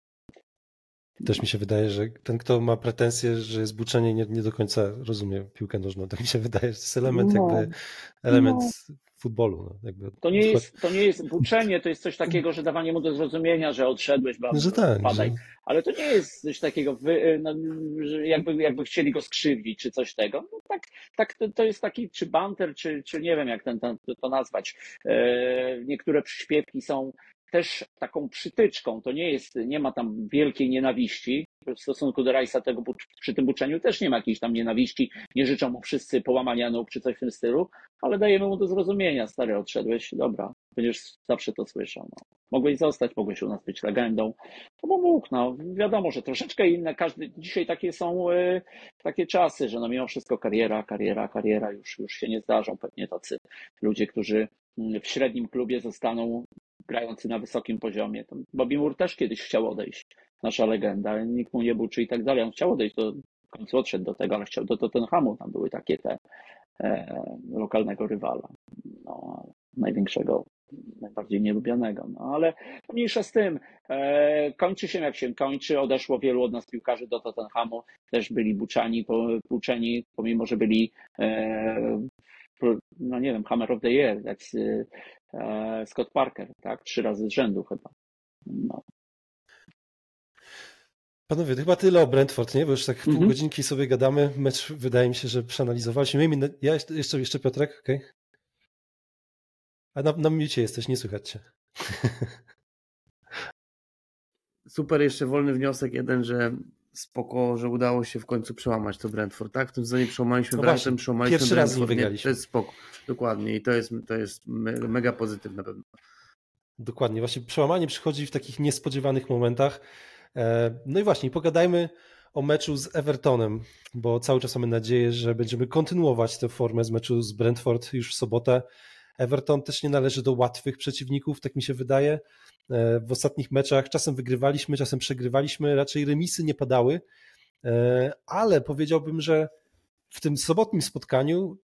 Też mi się wydaje, że ten, kto ma pretensje, że jest buczenie, nie, nie do końca rozumie piłkę nożną. Tak mi się wydaje, że to jest element no, jakby element no futbolu. No, to, nie jest, to nie jest buczenie, to jest coś takiego, że dawanie mu do zrozumienia, że odszedłeś, bo że tak, padaj. Że... Ale to nie jest coś takiego, wy, no, jakby, jakby chcieli go skrzywdzić, czy coś tego. No, tak, tak to, to jest taki, czy banter, czy, czy nie wiem, jak ten, ten, to nazwać. E, niektóre przyśpiewki są też taką przytyczką. To nie jest, nie ma tam wielkiej nienawiści. W stosunku do Rajsa tego przy tym uczeniu też nie ma jakiejś tam nienawiści. Nie życzą mu wszyscy połamania nóg czy coś w tym stylu, ale dajemy mu do zrozumienia. Stary, odszedłeś, dobra, będziesz zawsze to słyszał. No. Mogłeś zostać, mogłeś u nas być legendą. To bo mógł, no. Wiadomo, że troszeczkę inne. Każdy, dzisiaj takie są y, takie czasy, że no mimo wszystko kariera, kariera, kariera już, już się nie zdarzą pewnie tacy ludzie, którzy w średnim klubie zostaną grający na wysokim poziomie. Bobby Moore też kiedyś chciał odejść, nasza legenda, nikt mu nie był czy i tak dalej. On chciał odejść, do, w końcu odszedł do tego, ale chciał do Tottenhamu, tam były takie te e, lokalnego rywala, no, największego, najbardziej nielubianego. No ale mniejsza z tym, e, kończy się jak się kończy, odeszło wielu od nas piłkarzy do Tottenhamu, też byli buczani, buczeni, pomimo, że byli e, no nie wiem, Hammer of the Year, jak Scott Parker, tak? Trzy razy z rzędu chyba. No. Panowie, chyba tyle o Brentford, nie? Bo już tak pół mhm. godzinki sobie gadamy. Mecz wydaje mi się, że przeanalizowaliśmy. Ja jeszcze, jeszcze Piotrek, okej? Okay. A na, na micie jesteś, nie słychać cię. Super, jeszcze wolny wniosek jeden, że spoko, że udało się w końcu przełamać to Brentford, tak? W tym sezonie przełamaliśmy no Brentford, przełamaliśmy Pierwszy Brentford, raz nie wygraliśmy. to jest spoko, dokładnie i to jest, to jest mega pozytywne pewno. Dokładnie, właśnie przełamanie przychodzi w takich niespodziewanych momentach. E, no i właśnie, pogadajmy o meczu z Evertonem, bo cały czas mamy nadzieję, że będziemy kontynuować tę formę z meczu z Brentford już w sobotę. Everton też nie należy do łatwych przeciwników, tak mi się wydaje. E, w ostatnich meczach czasem wygrywaliśmy, czasem przegrywaliśmy, raczej remisy nie padały, e, ale powiedziałbym, że w tym sobotnim spotkaniu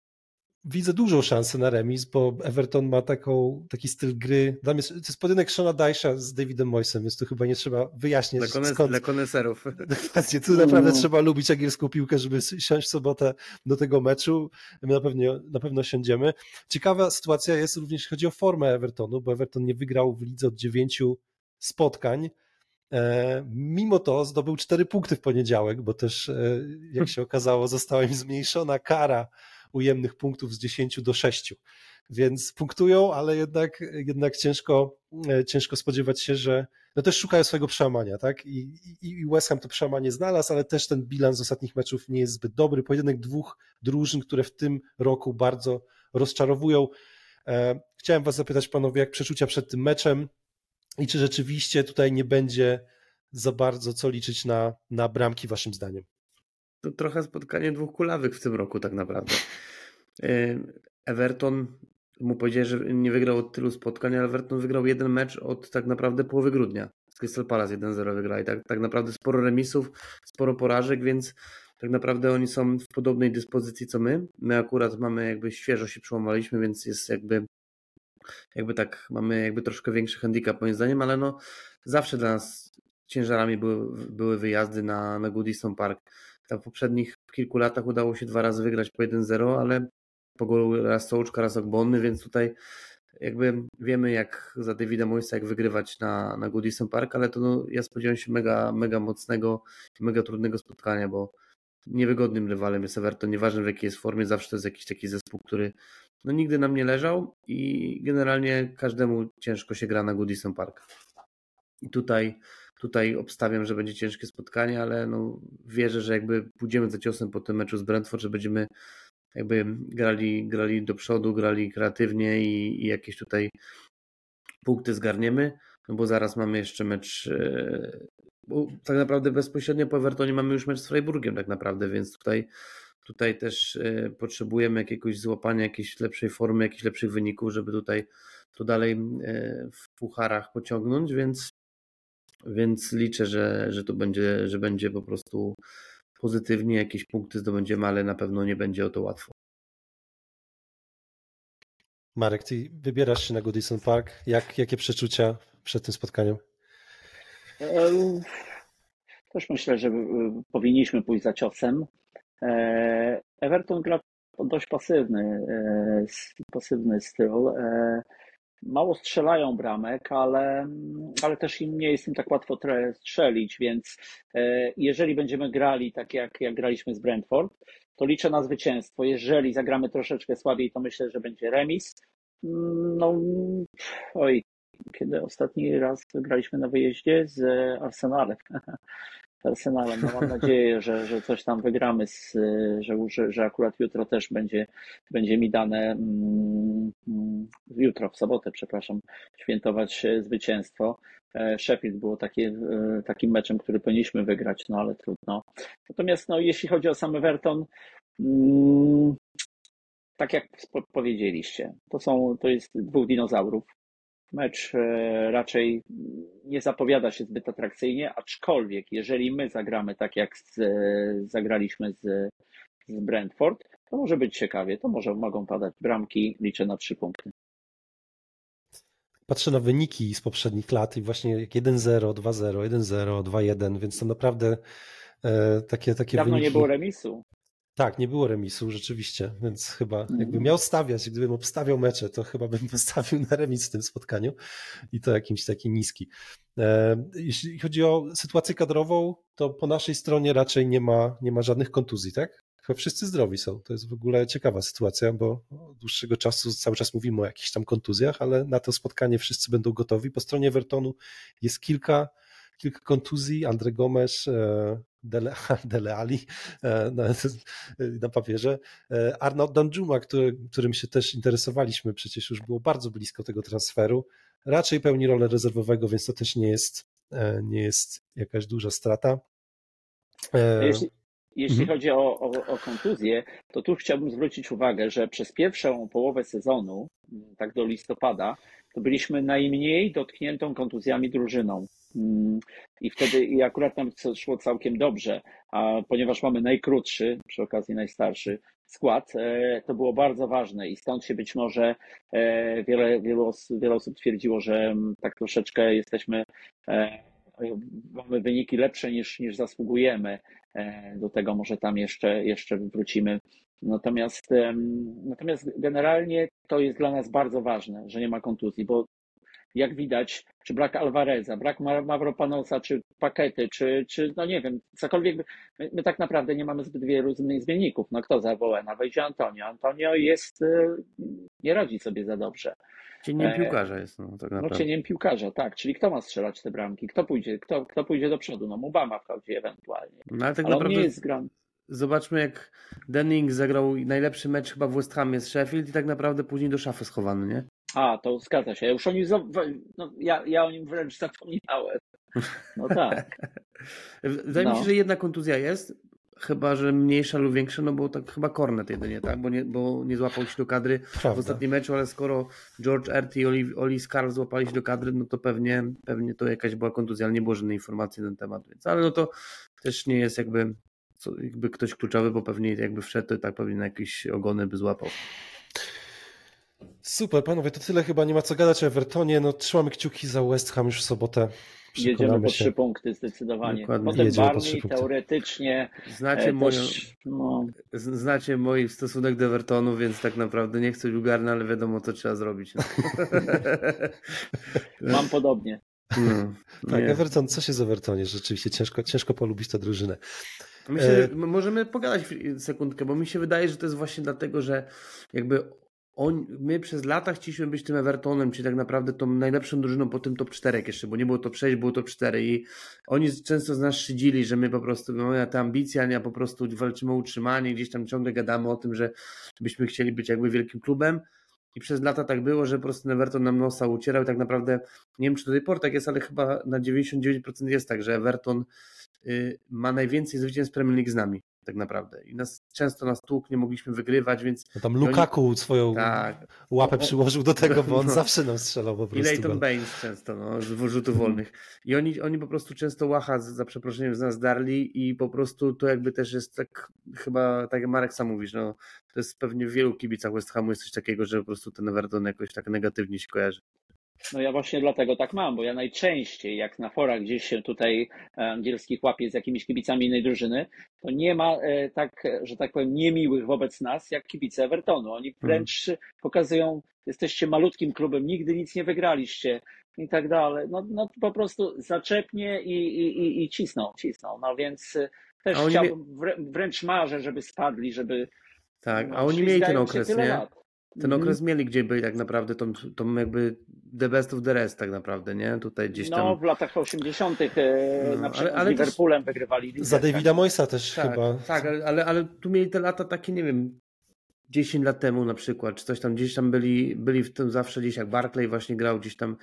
widzę dużą szansę na remis, bo Everton ma taką, taki styl gry. Dla mnie to jest pojedynek Shona Dycha z Davidem Moisem, więc tu chyba nie trzeba wyjaśniać. Dla, kones, skąd... dla koneserów. Dokładnie, tu naprawdę mm. trzeba lubić angielską piłkę, żeby siąść w sobotę do tego meczu. My na pewno, na pewno siądziemy. Ciekawa sytuacja jest również, jeśli chodzi o formę Evertonu, bo Everton nie wygrał w lidze od dziewięciu spotkań. E, mimo to zdobył cztery punkty w poniedziałek, bo też, e, jak się okazało, została im zmniejszona kara ujemnych punktów z 10 do 6. Więc punktują, ale jednak, jednak ciężko, e, ciężko spodziewać się, że no też szukają swojego przełamania, tak? I, i, I West Ham to przełamanie znalazł, ale też ten bilans ostatnich meczów nie jest zbyt dobry. Pojedynek dwóch drużyn, które w tym roku bardzo rozczarowują. E, chciałem Was zapytać, panowie, jak przeczucia przed tym meczem i czy rzeczywiście tutaj nie będzie za bardzo co liczyć na, na bramki, Waszym zdaniem? To trochę spotkanie dwóch kulawych w tym roku tak naprawdę. Y, Everton, mu powiedzieć, że nie wygrał od tylu spotkań, ale Everton wygrał jeden mecz od tak naprawdę połowy grudnia. Z Crystal Palace 1-0 wygrali. Tak, tak naprawdę sporo remisów, sporo porażek, więc tak naprawdę oni są w podobnej dyspozycji co my. My akurat mamy jakby świeżo się przełamaliśmy, więc jest jakby jakby tak, mamy jakby troszkę większy handicap moim zdaniem, ale no zawsze dla nas ciężarami były, były wyjazdy na, na Goodison Park. Tam w poprzednich kilku latach udało się dwa razy wygrać po 1-0, ale po golu raz Sołuczka, raz Ogbonny, więc tutaj jakby wiemy jak za Davida Moisa jak wygrywać na, na Goodison Park, ale to no, ja spodziewam się mega, mega mocnego mega trudnego spotkania, bo niewygodnym rywalem jest Everton, nieważne w jakiej jest formie, zawsze to jest jakiś taki zespół, który no, nigdy nam nie leżał i generalnie każdemu ciężko się gra na Goodison Park. I tutaj Tutaj obstawiam, że będzie ciężkie spotkanie, ale no, wierzę, że jakby pójdziemy za ciosem po tym meczu z Brentford, że będziemy jakby grali, grali do przodu, grali kreatywnie i, i jakieś tutaj punkty zgarniemy, no bo zaraz mamy jeszcze mecz e, tak naprawdę bezpośrednio po Evertonie mamy już mecz z Freiburgiem tak naprawdę, więc tutaj tutaj też e, potrzebujemy jakiegoś złapania, jakiejś lepszej formy, jakichś lepszych wyników, żeby tutaj to dalej e, w pucharach pociągnąć, więc więc liczę, że, że to będzie, że będzie po prostu pozytywnie, jakieś punkty zdobędziemy, ale na pewno nie będzie o to łatwo. Marek, ty wybierasz się na Goodison Park. Jak, jakie przeczucia przed tym spotkaniem? Też myślę, że powinniśmy pójść za ciosem. E, Everton gra dość pasywny, e, pasywny styl. Mało strzelają bramek, ale, ale też im nie jest im tak łatwo strzelić, więc e, jeżeli będziemy grali tak jak, jak graliśmy z Brentford, to liczę na zwycięstwo. Jeżeli zagramy troszeczkę słabiej, to myślę, że będzie remis. No, oj, kiedy ostatni raz graliśmy na wyjeździe z Arsenalem. Arsenalem. No mam nadzieję, że, że coś tam wygramy, z, że, że, że akurat jutro też będzie, będzie mi dane, mm, jutro, w sobotę, przepraszam, świętować zwycięstwo. E, Sheffield było takie, e, takim meczem, który powinniśmy wygrać, no ale trudno. Natomiast no, jeśli chodzi o sam Everton, mm, tak jak powiedzieliście, to, są, to jest dwóch dinozaurów, mecz e, raczej nie zapowiada się zbyt atrakcyjnie, aczkolwiek jeżeli my zagramy tak jak z, zagraliśmy z, z Brentford, to może być ciekawie, to może mogą padać bramki, liczę na trzy punkty. Patrzę na wyniki z poprzednich lat i właśnie jak 1-0, 2-0, 1-0, 2-1, więc to naprawdę e, takie, takie Dawno wyniki. nie było remisu. Tak, nie było remisu rzeczywiście, więc chyba Mhm. jakbym miał stawiać, gdybym obstawiał mecze, to chyba bym postawił na remis w tym spotkaniu i to jakimś taki niski. E, Jeśli chodzi o sytuację kadrową, to po naszej stronie raczej nie ma, nie ma żadnych kontuzji, tak? Chyba wszyscy zdrowi są. To jest w ogóle ciekawa sytuacja, bo od dłuższego czasu cały czas mówimy o jakichś tam kontuzjach, ale na to spotkanie wszyscy będą gotowi. Po stronie Evertonu jest kilka, kilka kontuzji. Andre Gomes, e, Dele, Dele Ali e, na, na papierze. E, Arnaud Danjuma, który, którym się też interesowaliśmy, przecież już było bardzo blisko tego transferu. Raczej pełni rolę rezerwowego, więc to też nie jest, nie jest jakaś duża strata. Jeśli, jeśli Mhm. chodzi o, o, o kontuzję, to tu chciałbym zwrócić uwagę, że przez pierwszą połowę sezonu, tak do listopada, to byliśmy najmniej dotkniętą kontuzjami drużyną. Mm, I wtedy i akurat nam szło całkiem dobrze, a ponieważ mamy najkrótszy, przy okazji najstarszy skład, e, to było bardzo ważne i stąd się być może e, wiele, wielu, os- wiele osób twierdziło, że mm, tak troszeczkę jesteśmy, e, mamy wyniki lepsze niż, niż zasługujemy. Do tego może tam jeszcze, jeszcze wrócimy. Natomiast, natomiast generalnie to jest dla nas bardzo ważne, że nie ma kontuzji, bo jak widać, czy brak Alvareza, brak Ma- Mavropanosa, czy Pakety, czy, czy no nie wiem, cokolwiek, my, my tak naprawdę nie mamy zbyt wielu innych zmienników. No kto za Wołena? Wejdzie Antonio. Antonio jest, e, nie radzi sobie za dobrze. Cieniem E, piłkarza jest, no tak No cieniem piłkarza, tak. Czyli kto ma strzelać te bramki? Kto pójdzie, kto, kto pójdzie do przodu? No Mubama wchodzi ewentualnie. No ale tak Ale naprawdę nie jest grany. zobaczmy jak Denning zagrał najlepszy mecz chyba w West Hamie z Sheffield i tak naprawdę później do szafy schowany, nie? A, to zgadza się. Ja już o nim, za- no, ja, ja o nim wręcz zapomniałem. No tak. Wydaje mi No. się, że jedna kontuzja jest, chyba że mniejsza lub większa, no bo tak chyba Cornet jedynie, tak? Bo nie, bo nie złapał się do kadry w prawda. ostatnim meczu, ale skoro George Ert i Oli, Oli Scarl złapali się do kadry, no to pewnie, pewnie to jakaś była kontuzja, ale nie było żadnej informacji na ten temat, więc ale no to też nie jest jakby, co, jakby ktoś kluczowy, bo pewnie jakby wszedł, to tak pewnie na jakieś ogony by złapał. Super, panowie, to tyle chyba nie ma co gadać o Evertonie. No, trzymamy kciuki za West Ham już w sobotę. Jedziemy po trzy punkty zdecydowanie. Dokładnie. Potem Jedziemy po Barney punkty. teoretycznie Znacie, e, moją, też, no, znacie mój stosunek do Evertonu, więc tak naprawdę nie chcę wulgarny, ale wiadomo, co trzeba zrobić. No. mam podobnie. No, Tak, nie. Everton, co się z Evertonie? Rzeczywiście ciężko, ciężko polubić tę drużynę. Myślę, E, że możemy pogadać sekundkę, bo mi się wydaje, że to jest właśnie dlatego, że jakby on, my przez lata chcieliśmy być tym Evertonem, czyli tak naprawdę tą najlepszą drużyną po tym top 4 jeszcze, bo nie było top 6, było top 4 i oni często z nas szydzili, że my po prostu mamy te ambicje, a po prostu walczymy o utrzymanie, gdzieś tam ciągle gadamy o tym, że byśmy chcieli być jakby wielkim klubem. I przez lata tak było, że po prostu Everton nam nosa ucierał i tak naprawdę, nie wiem czy do tej pory tak jest, ale chyba na 99% jest tak, że Everton y, ma najwięcej zwycięstw Premier League z nami, tak naprawdę. I nas często nas tłuk, nie mogliśmy wygrywać, więc No tam oni- Lukaku swoją tak. łapę przyłożył do tego, bo on No. zawsze nam strzelał po I prostu. Leighton gol. Baines często, no, z rzutów Mhm. wolnych. I oni, oni po prostu często łacha, za przeproszeniem, z nas darli i po prostu to jakby też jest tak, chyba, tak jak Marek sam mówisz, no, to jest pewnie w wielu kibicach West Hamu jest coś takiego, że po prostu ten Everton jakoś tak negatywnie się kojarzy. No ja właśnie dlatego tak mam, bo ja najczęściej, jak na forach gdzieś się tutaj e, angielskich łapię z jakimiś kibicami innej drużyny, to nie ma e, tak, że tak powiem, niemiłych wobec nas, jak kibice Evertonu. Oni wręcz pokazują, jesteście malutkim klubem, nigdy nic nie wygraliście i tak dalej. No, no po prostu zaczepnie i, i, i, i cisną, cisną. No więc e, też chciałbym, wrę- wręcz marzę, żeby spadli, żeby... Tak, no, a oni mieli ten okres, nie? lat. Ten Mhm. okres mieli, gdzie byli tak naprawdę tą, tą jakby the best of the rest tak naprawdę, nie? Tutaj gdzieś tam... No, w latach 80. No, na przykład ale- ale z Liverpoolem wygrywali ligę. Za Davida Moisa też Tak, chyba. tak ale, ale, ale tu mieli te lata takie, nie wiem, 10 lat temu na przykład, czy coś tam, gdzieś tam byli, byli w tym zawsze gdzieś jak Barclay właśnie grał, gdzieś tam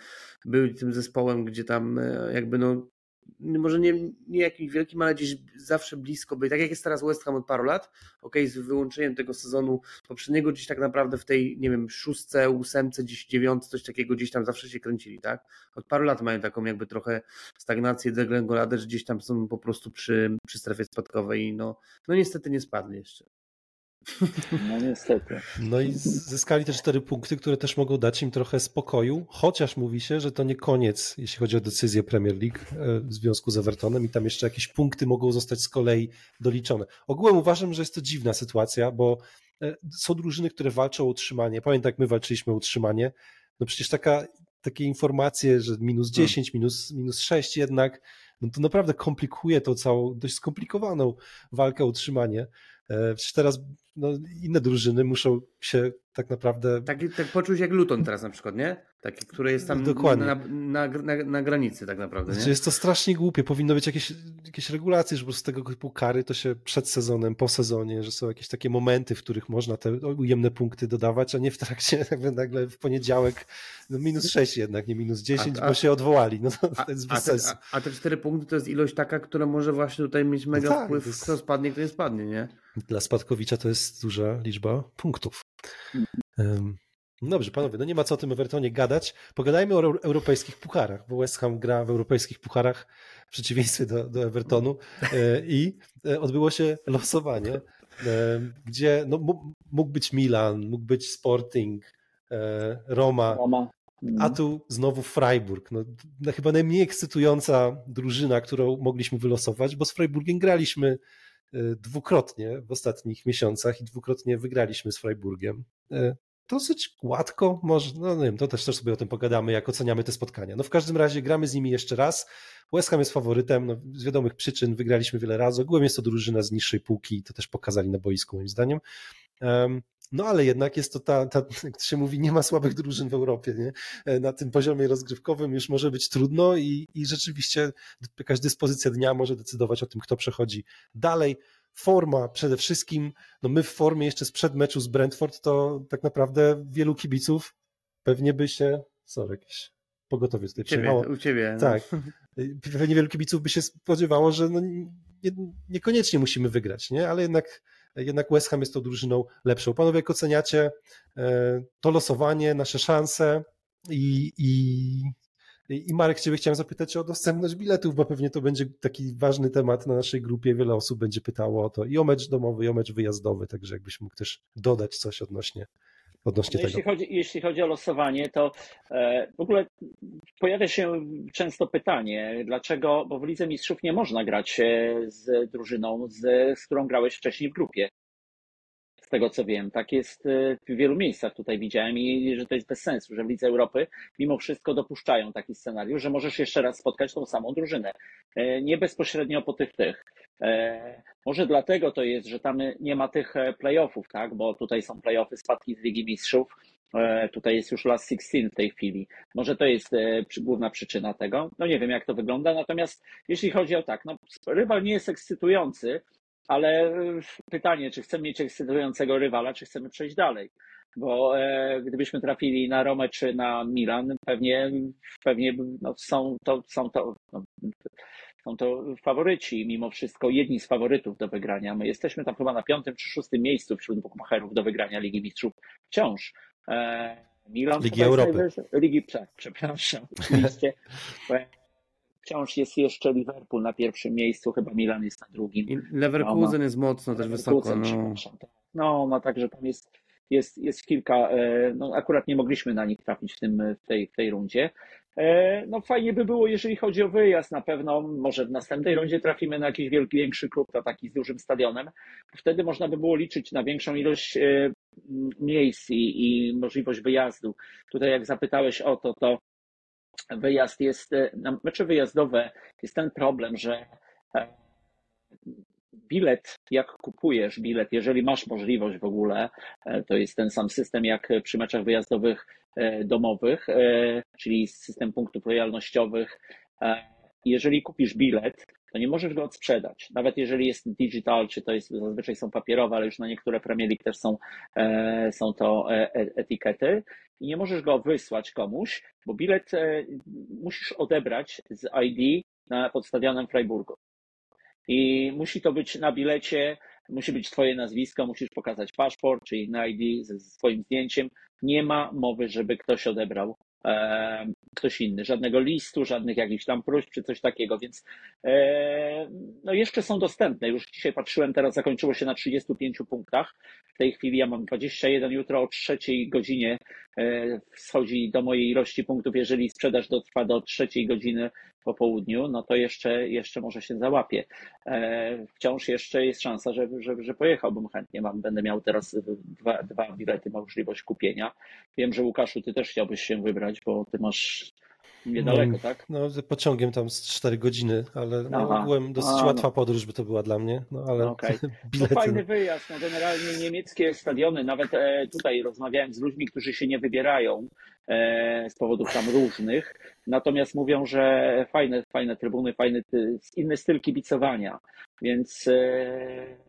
był tym zespołem, gdzie tam e, jakby no może nie, nie jakimś wielkim, ale gdzieś zawsze blisko być. Tak jak jest teraz West Ham od paru lat, ok, z wyłączeniem tego sezonu poprzedniego, gdzieś tak naprawdę w tej, nie wiem, szóstce, ósemce, gdzieś dziewiątce, coś takiego gdzieś tam zawsze się kręcili, tak? Od paru lat mają taką jakby trochę stagnację, deglengoladę, że gdzieś tam są po prostu przy, przy strefie spadkowej i no, no niestety nie spadli jeszcze. No niestety. No i zyskali te cztery punkty, które też mogą dać im trochę spokoju, chociaż mówi się, że to nie koniec, jeśli chodzi o decyzję Premier League e, w związku z Evertonem i tam jeszcze jakieś punkty mogą zostać z kolei doliczone. Ogółem uważam, że jest to dziwna sytuacja, bo e, są drużyny, które walczą o utrzymanie. Pamiętam, jak my walczyliśmy o utrzymanie. No przecież taka, takie informacje, że minus 10, hmm. minus, minus 6 jednak, no to naprawdę komplikuje tą całą, dość skomplikowaną walkę o utrzymanie. Przecież teraz no, inne drużyny muszą się tak naprawdę. Tak, tak poczuć jak Luton teraz na przykład, nie? Taki, który jest tam Dokładnie. Na, na, na, na granicy tak naprawdę. Znaczy jest to strasznie głupie. Powinno być jakieś, jakieś regulacje, że po prostu tego typu kary to się przed sezonem, po sezonie, że są jakieś takie momenty, w których można te ujemne punkty dodawać, a nie w trakcie nagle w poniedziałek no minus 6 jednak, nie minus 10, a, a, bo się odwołali. No to, to jest bez a, sensu. A, a, te 4 punkty to jest ilość taka, która może właśnie tutaj mieć mega no tak, wpływ, jest... kto spadnie, kto nie spadnie, nie? Dla Spadkowicza to jest duża liczba punktów. Um, Dobrze, panowie, no nie ma co o tym Evertonie gadać. Pogadajmy o europejskich pucharach, bo West Ham gra w europejskich pucharach w przeciwieństwie do, do Evertonu e, i e, odbyło się losowanie, e, gdzie no, mógł być Milan, mógł być Sporting, Roma, Roma. a tu znowu Freiburg. No, chyba najmniej ekscytująca drużyna, którą mogliśmy wylosować, bo z Freiburgiem graliśmy dwukrotnie w ostatnich miesiącach i dwukrotnie wygraliśmy z Freiburgiem dosyć gładko, może, no nie wiem, to też, też sobie o tym pogadamy, jak oceniamy te spotkania. No w każdym razie gramy z nimi jeszcze raz. West Ham jest faworytem, no, z wiadomych przyczyn wygraliśmy wiele razy. Ogółem jest to drużyna z niższej półki, to też pokazali na boisku moim zdaniem. Um, no ale jednak jest to ta, ta, jak się mówi, nie ma słabych drużyn w Europie. Nie? E, na tym poziomie rozgrywkowym już może być trudno i, i rzeczywiście jakaś dyspozycja dnia może decydować o tym, kto przechodzi dalej forma przede wszystkim, no my w formie jeszcze sprzed meczu z Brentford, to tak naprawdę wielu kibiców pewnie by się, sorry, jakieś pogotowie tutaj przyjechało. U ciebie. No. Tak. Pewnie wielu kibiców by się spodziewało, że no nie, niekoniecznie musimy wygrać, nie? ale jednak, jednak West Ham jest tą drużyną lepszą. Panowie, jak oceniacie e, to losowanie, nasze szanse i, i i Marek, Ciebie chciałem zapytać o dostępność biletów, bo pewnie to będzie taki ważny temat na naszej grupie. Wiele osób będzie pytało o to i o mecz domowy, i o mecz wyjazdowy, także jakbyś mógł też dodać coś odnośnie, odnośnie no tego. Jeśli chodzi, jeśli chodzi o losowanie, to e, w ogóle pojawia się często pytanie, dlaczego, bo w Lidze Mistrzów nie można grać e, z drużyną, z, z którą grałeś wcześniej w grupie z tego co wiem. Tak jest e, w wielu miejscach tutaj widziałem i że to jest bez sensu, że w Lidze Europy mimo wszystko dopuszczają taki scenariusz, że możesz jeszcze raz spotkać tą samą drużynę. E, nie bezpośrednio po tych tych. E, może dlatego to jest, że tam nie ma tych playoffów, tak? Bo tutaj są playoffy spadki z Ligi Mistrzów. Tutaj jest już last 16 w tej chwili. Może to jest główna przyczyna tego. No nie wiem, jak to wygląda. Natomiast jeśli chodzi o tak, no rywal nie jest ekscytujący, ale pytanie, czy chcemy mieć ekscytującego rywala, czy chcemy przejść dalej. Bo e, gdybyśmy trafili na Romę czy na Milan, pewnie, pewnie no, są to, są to no, są to faworyci, mimo wszystko jedni z faworytów do wygrania. My jesteśmy tam chyba na piątym czy szóstym miejscu wśród bukmacherów do wygrania Ligi Mistrzów wciąż. E, Milan Ligi Europy. Ligi, przepraszam, oczywiście. Wciąż jest jeszcze Liverpool na pierwszym miejscu, chyba Milan jest na drugim. I Leverkusen no, jest mocno też wysoko. No. Tak. no, no także tam jest, jest, jest kilka, e, no akurat nie mogliśmy na nich trafić w, tym, w, tej, w tej rundzie. E, no fajnie by było, jeżeli chodzi o wyjazd, na pewno może w następnej rundzie trafimy na jakiś wielki, większy klub, to taki z dużym stadionem. Wtedy można by było liczyć na większą ilość e, miejsc i, i możliwość wyjazdu. Tutaj jak zapytałeś o to, to wyjazd jest, e, na mecze wyjazdowe jest ten problem, że e, bilet, jak kupujesz bilet, jeżeli masz możliwość w ogóle, e, to jest ten sam system jak przy meczach wyjazdowych domowych, czyli system punktów lojalnościowych. Jeżeli kupisz bilet, to nie możesz go odsprzedać. Nawet jeżeli jest digital, czy to jest zazwyczaj są papierowe, ale już na niektóre Premier League też są, są to etykiety, i nie możesz go wysłać komuś, bo bilet e, musisz odebrać z ID na, pod stadionem Freiburgu. I musi to być na bilecie, musi być Twoje nazwisko, musisz pokazać paszport czy inny ID ze swoim zdjęciem. Nie ma mowy, żeby ktoś odebrał e, ktoś inny, żadnego listu, żadnych jakichś tam próśb czy coś takiego, więc e, no jeszcze są dostępne. Już dzisiaj patrzyłem, teraz zakończyło się na 35 punktach. W tej chwili ja mam 21, jutro o trzeciej godzinie schodzi do mojej ilości punktów. Jeżeli sprzedaż dotrwa do trzeciej godziny po południu, no to jeszcze, jeszcze może się załapie. E, wciąż jeszcze jest szansa, że, że, że pojechałbym chętnie. Mam, będę miał teraz dwa, dwa bilety, możliwość kupienia. Wiem, że Łukaszu, ty też chciałbyś się wybrać, bo ty masz niedaleko, no, tak? No, pociągiem tam z 4 godziny, ale no, byłem dosyć A, łatwa no. podróż by to była dla mnie, no ale okay. bilety... To fajny wyjazd, no generalnie niemieckie stadiony, nawet e, tutaj rozmawiałem z ludźmi, którzy się nie wybierają e, z powodów tam różnych, natomiast mówią, że fajne, fajne trybuny, fajny, inny styl kibicowania, więc e,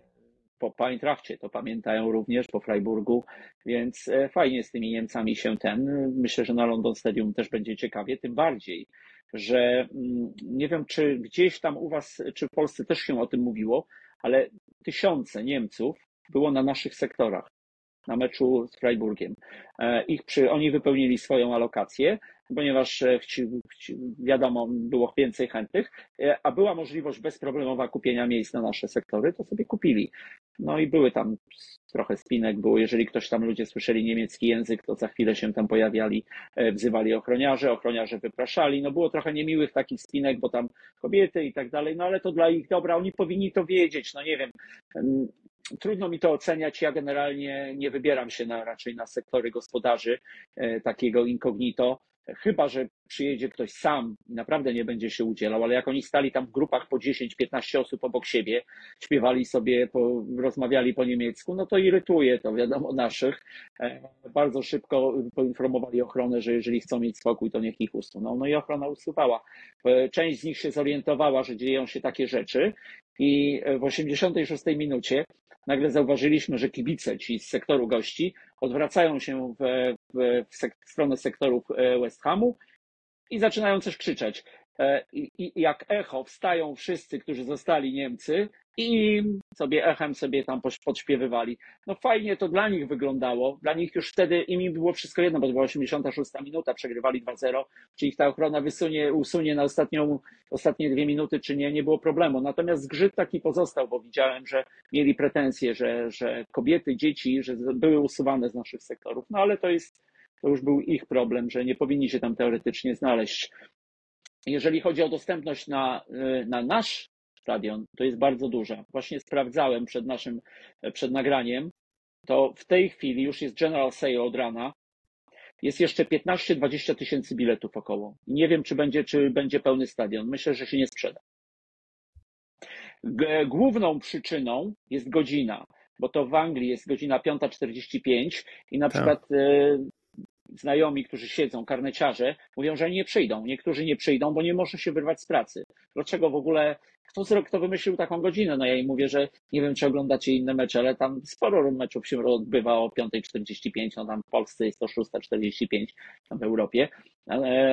po Eintrachcie to pamiętają również, po Freiburgu, więc e, fajnie z tymi Niemcami się ten. Myślę, że na London Stadium też będzie ciekawie, tym bardziej, że mm, nie wiem, czy gdzieś tam u Was, czy w Polsce też się o tym mówiło, ale tysiące Niemców było na naszych sektorach na meczu z Freiburgiem. E, ich przy, oni wypełnili swoją alokację, ponieważ e, wiadomo, było więcej chętnych, a była możliwość bezproblemowa kupienia miejsc na nasze sektory, to sobie kupili. No i były tam trochę spinek, było, jeżeli ktoś tam ludzie słyszeli niemiecki język, to za chwilę się tam pojawiali, e, wzywali ochroniarze, ochroniarze wypraszali, no było trochę niemiłych takich spinek, bo tam kobiety i tak dalej, no ale to dla ich dobra, oni powinni to wiedzieć, no nie wiem, trudno mi to oceniać, ja generalnie nie wybieram się na, raczej na sektory gospodarzy e, takiego incognito, chyba że przyjedzie ktoś sam i naprawdę nie będzie się udzielał, ale jak oni stali tam w grupach po 10-15 osób obok siebie, śpiewali sobie, po, rozmawiali po niemiecku, no to irytuje to, wiadomo, naszych. E, bardzo szybko poinformowali ochronę, że jeżeli chcą mieć spokój, to niech ich usuną. No i ochrona usuwała. E, część z nich się zorientowała, że dzieją się takie rzeczy i w 86 minucie nagle zauważyliśmy, że kibice ci z sektoru gości odwracają się w, w, w, sek w stronę sektorów e, West Hamu i zaczynają coś krzyczeć. E, I, I, jak echo wstają wszyscy, którzy zostali Niemcy i sobie echem sobie tam podśpiewywali. No fajnie to dla nich wyglądało. Dla nich już wtedy im było wszystko jedno, bo to była 86 minuta, przegrywali 2-0, czy ich ta ochrona wysunie, usunie na ostatnią, ostatnie dwie minuty, czy nie, nie było problemu. Natomiast zgrzyt taki pozostał, bo widziałem, że mieli pretensje, że, że kobiety, dzieci, że były usuwane z naszych sektorów. No ale to jest, to już był ich problem, że nie powinni się tam teoretycznie znaleźć. Jeżeli chodzi o dostępność na, na nasz stadion, to jest bardzo duża. Właśnie sprawdzałem przed naszym, przed nagraniem, to w tej chwili już jest General Sale od rana. Jest jeszcze 15-20 tysięcy biletów około. Nie wiem, czy będzie, czy będzie pełny stadion. Myślę, że się nie sprzeda. Główną przyczyną jest godzina, bo to w Anglii jest godzina 5.45 i na tak. przykład e, znajomi, którzy siedzą, karneciarze, mówią, że nie przyjdą. Niektórzy nie przyjdą, bo nie może się wyrwać z pracy. Dlaczego w ogóle kto, kto wymyślił taką godzinę? No ja im mówię, że nie wiem, czy oglądacie inne mecze, ale tam sporo meczów się odbywa o 5.45, no tam w Polsce jest to 6.45, tam w Europie.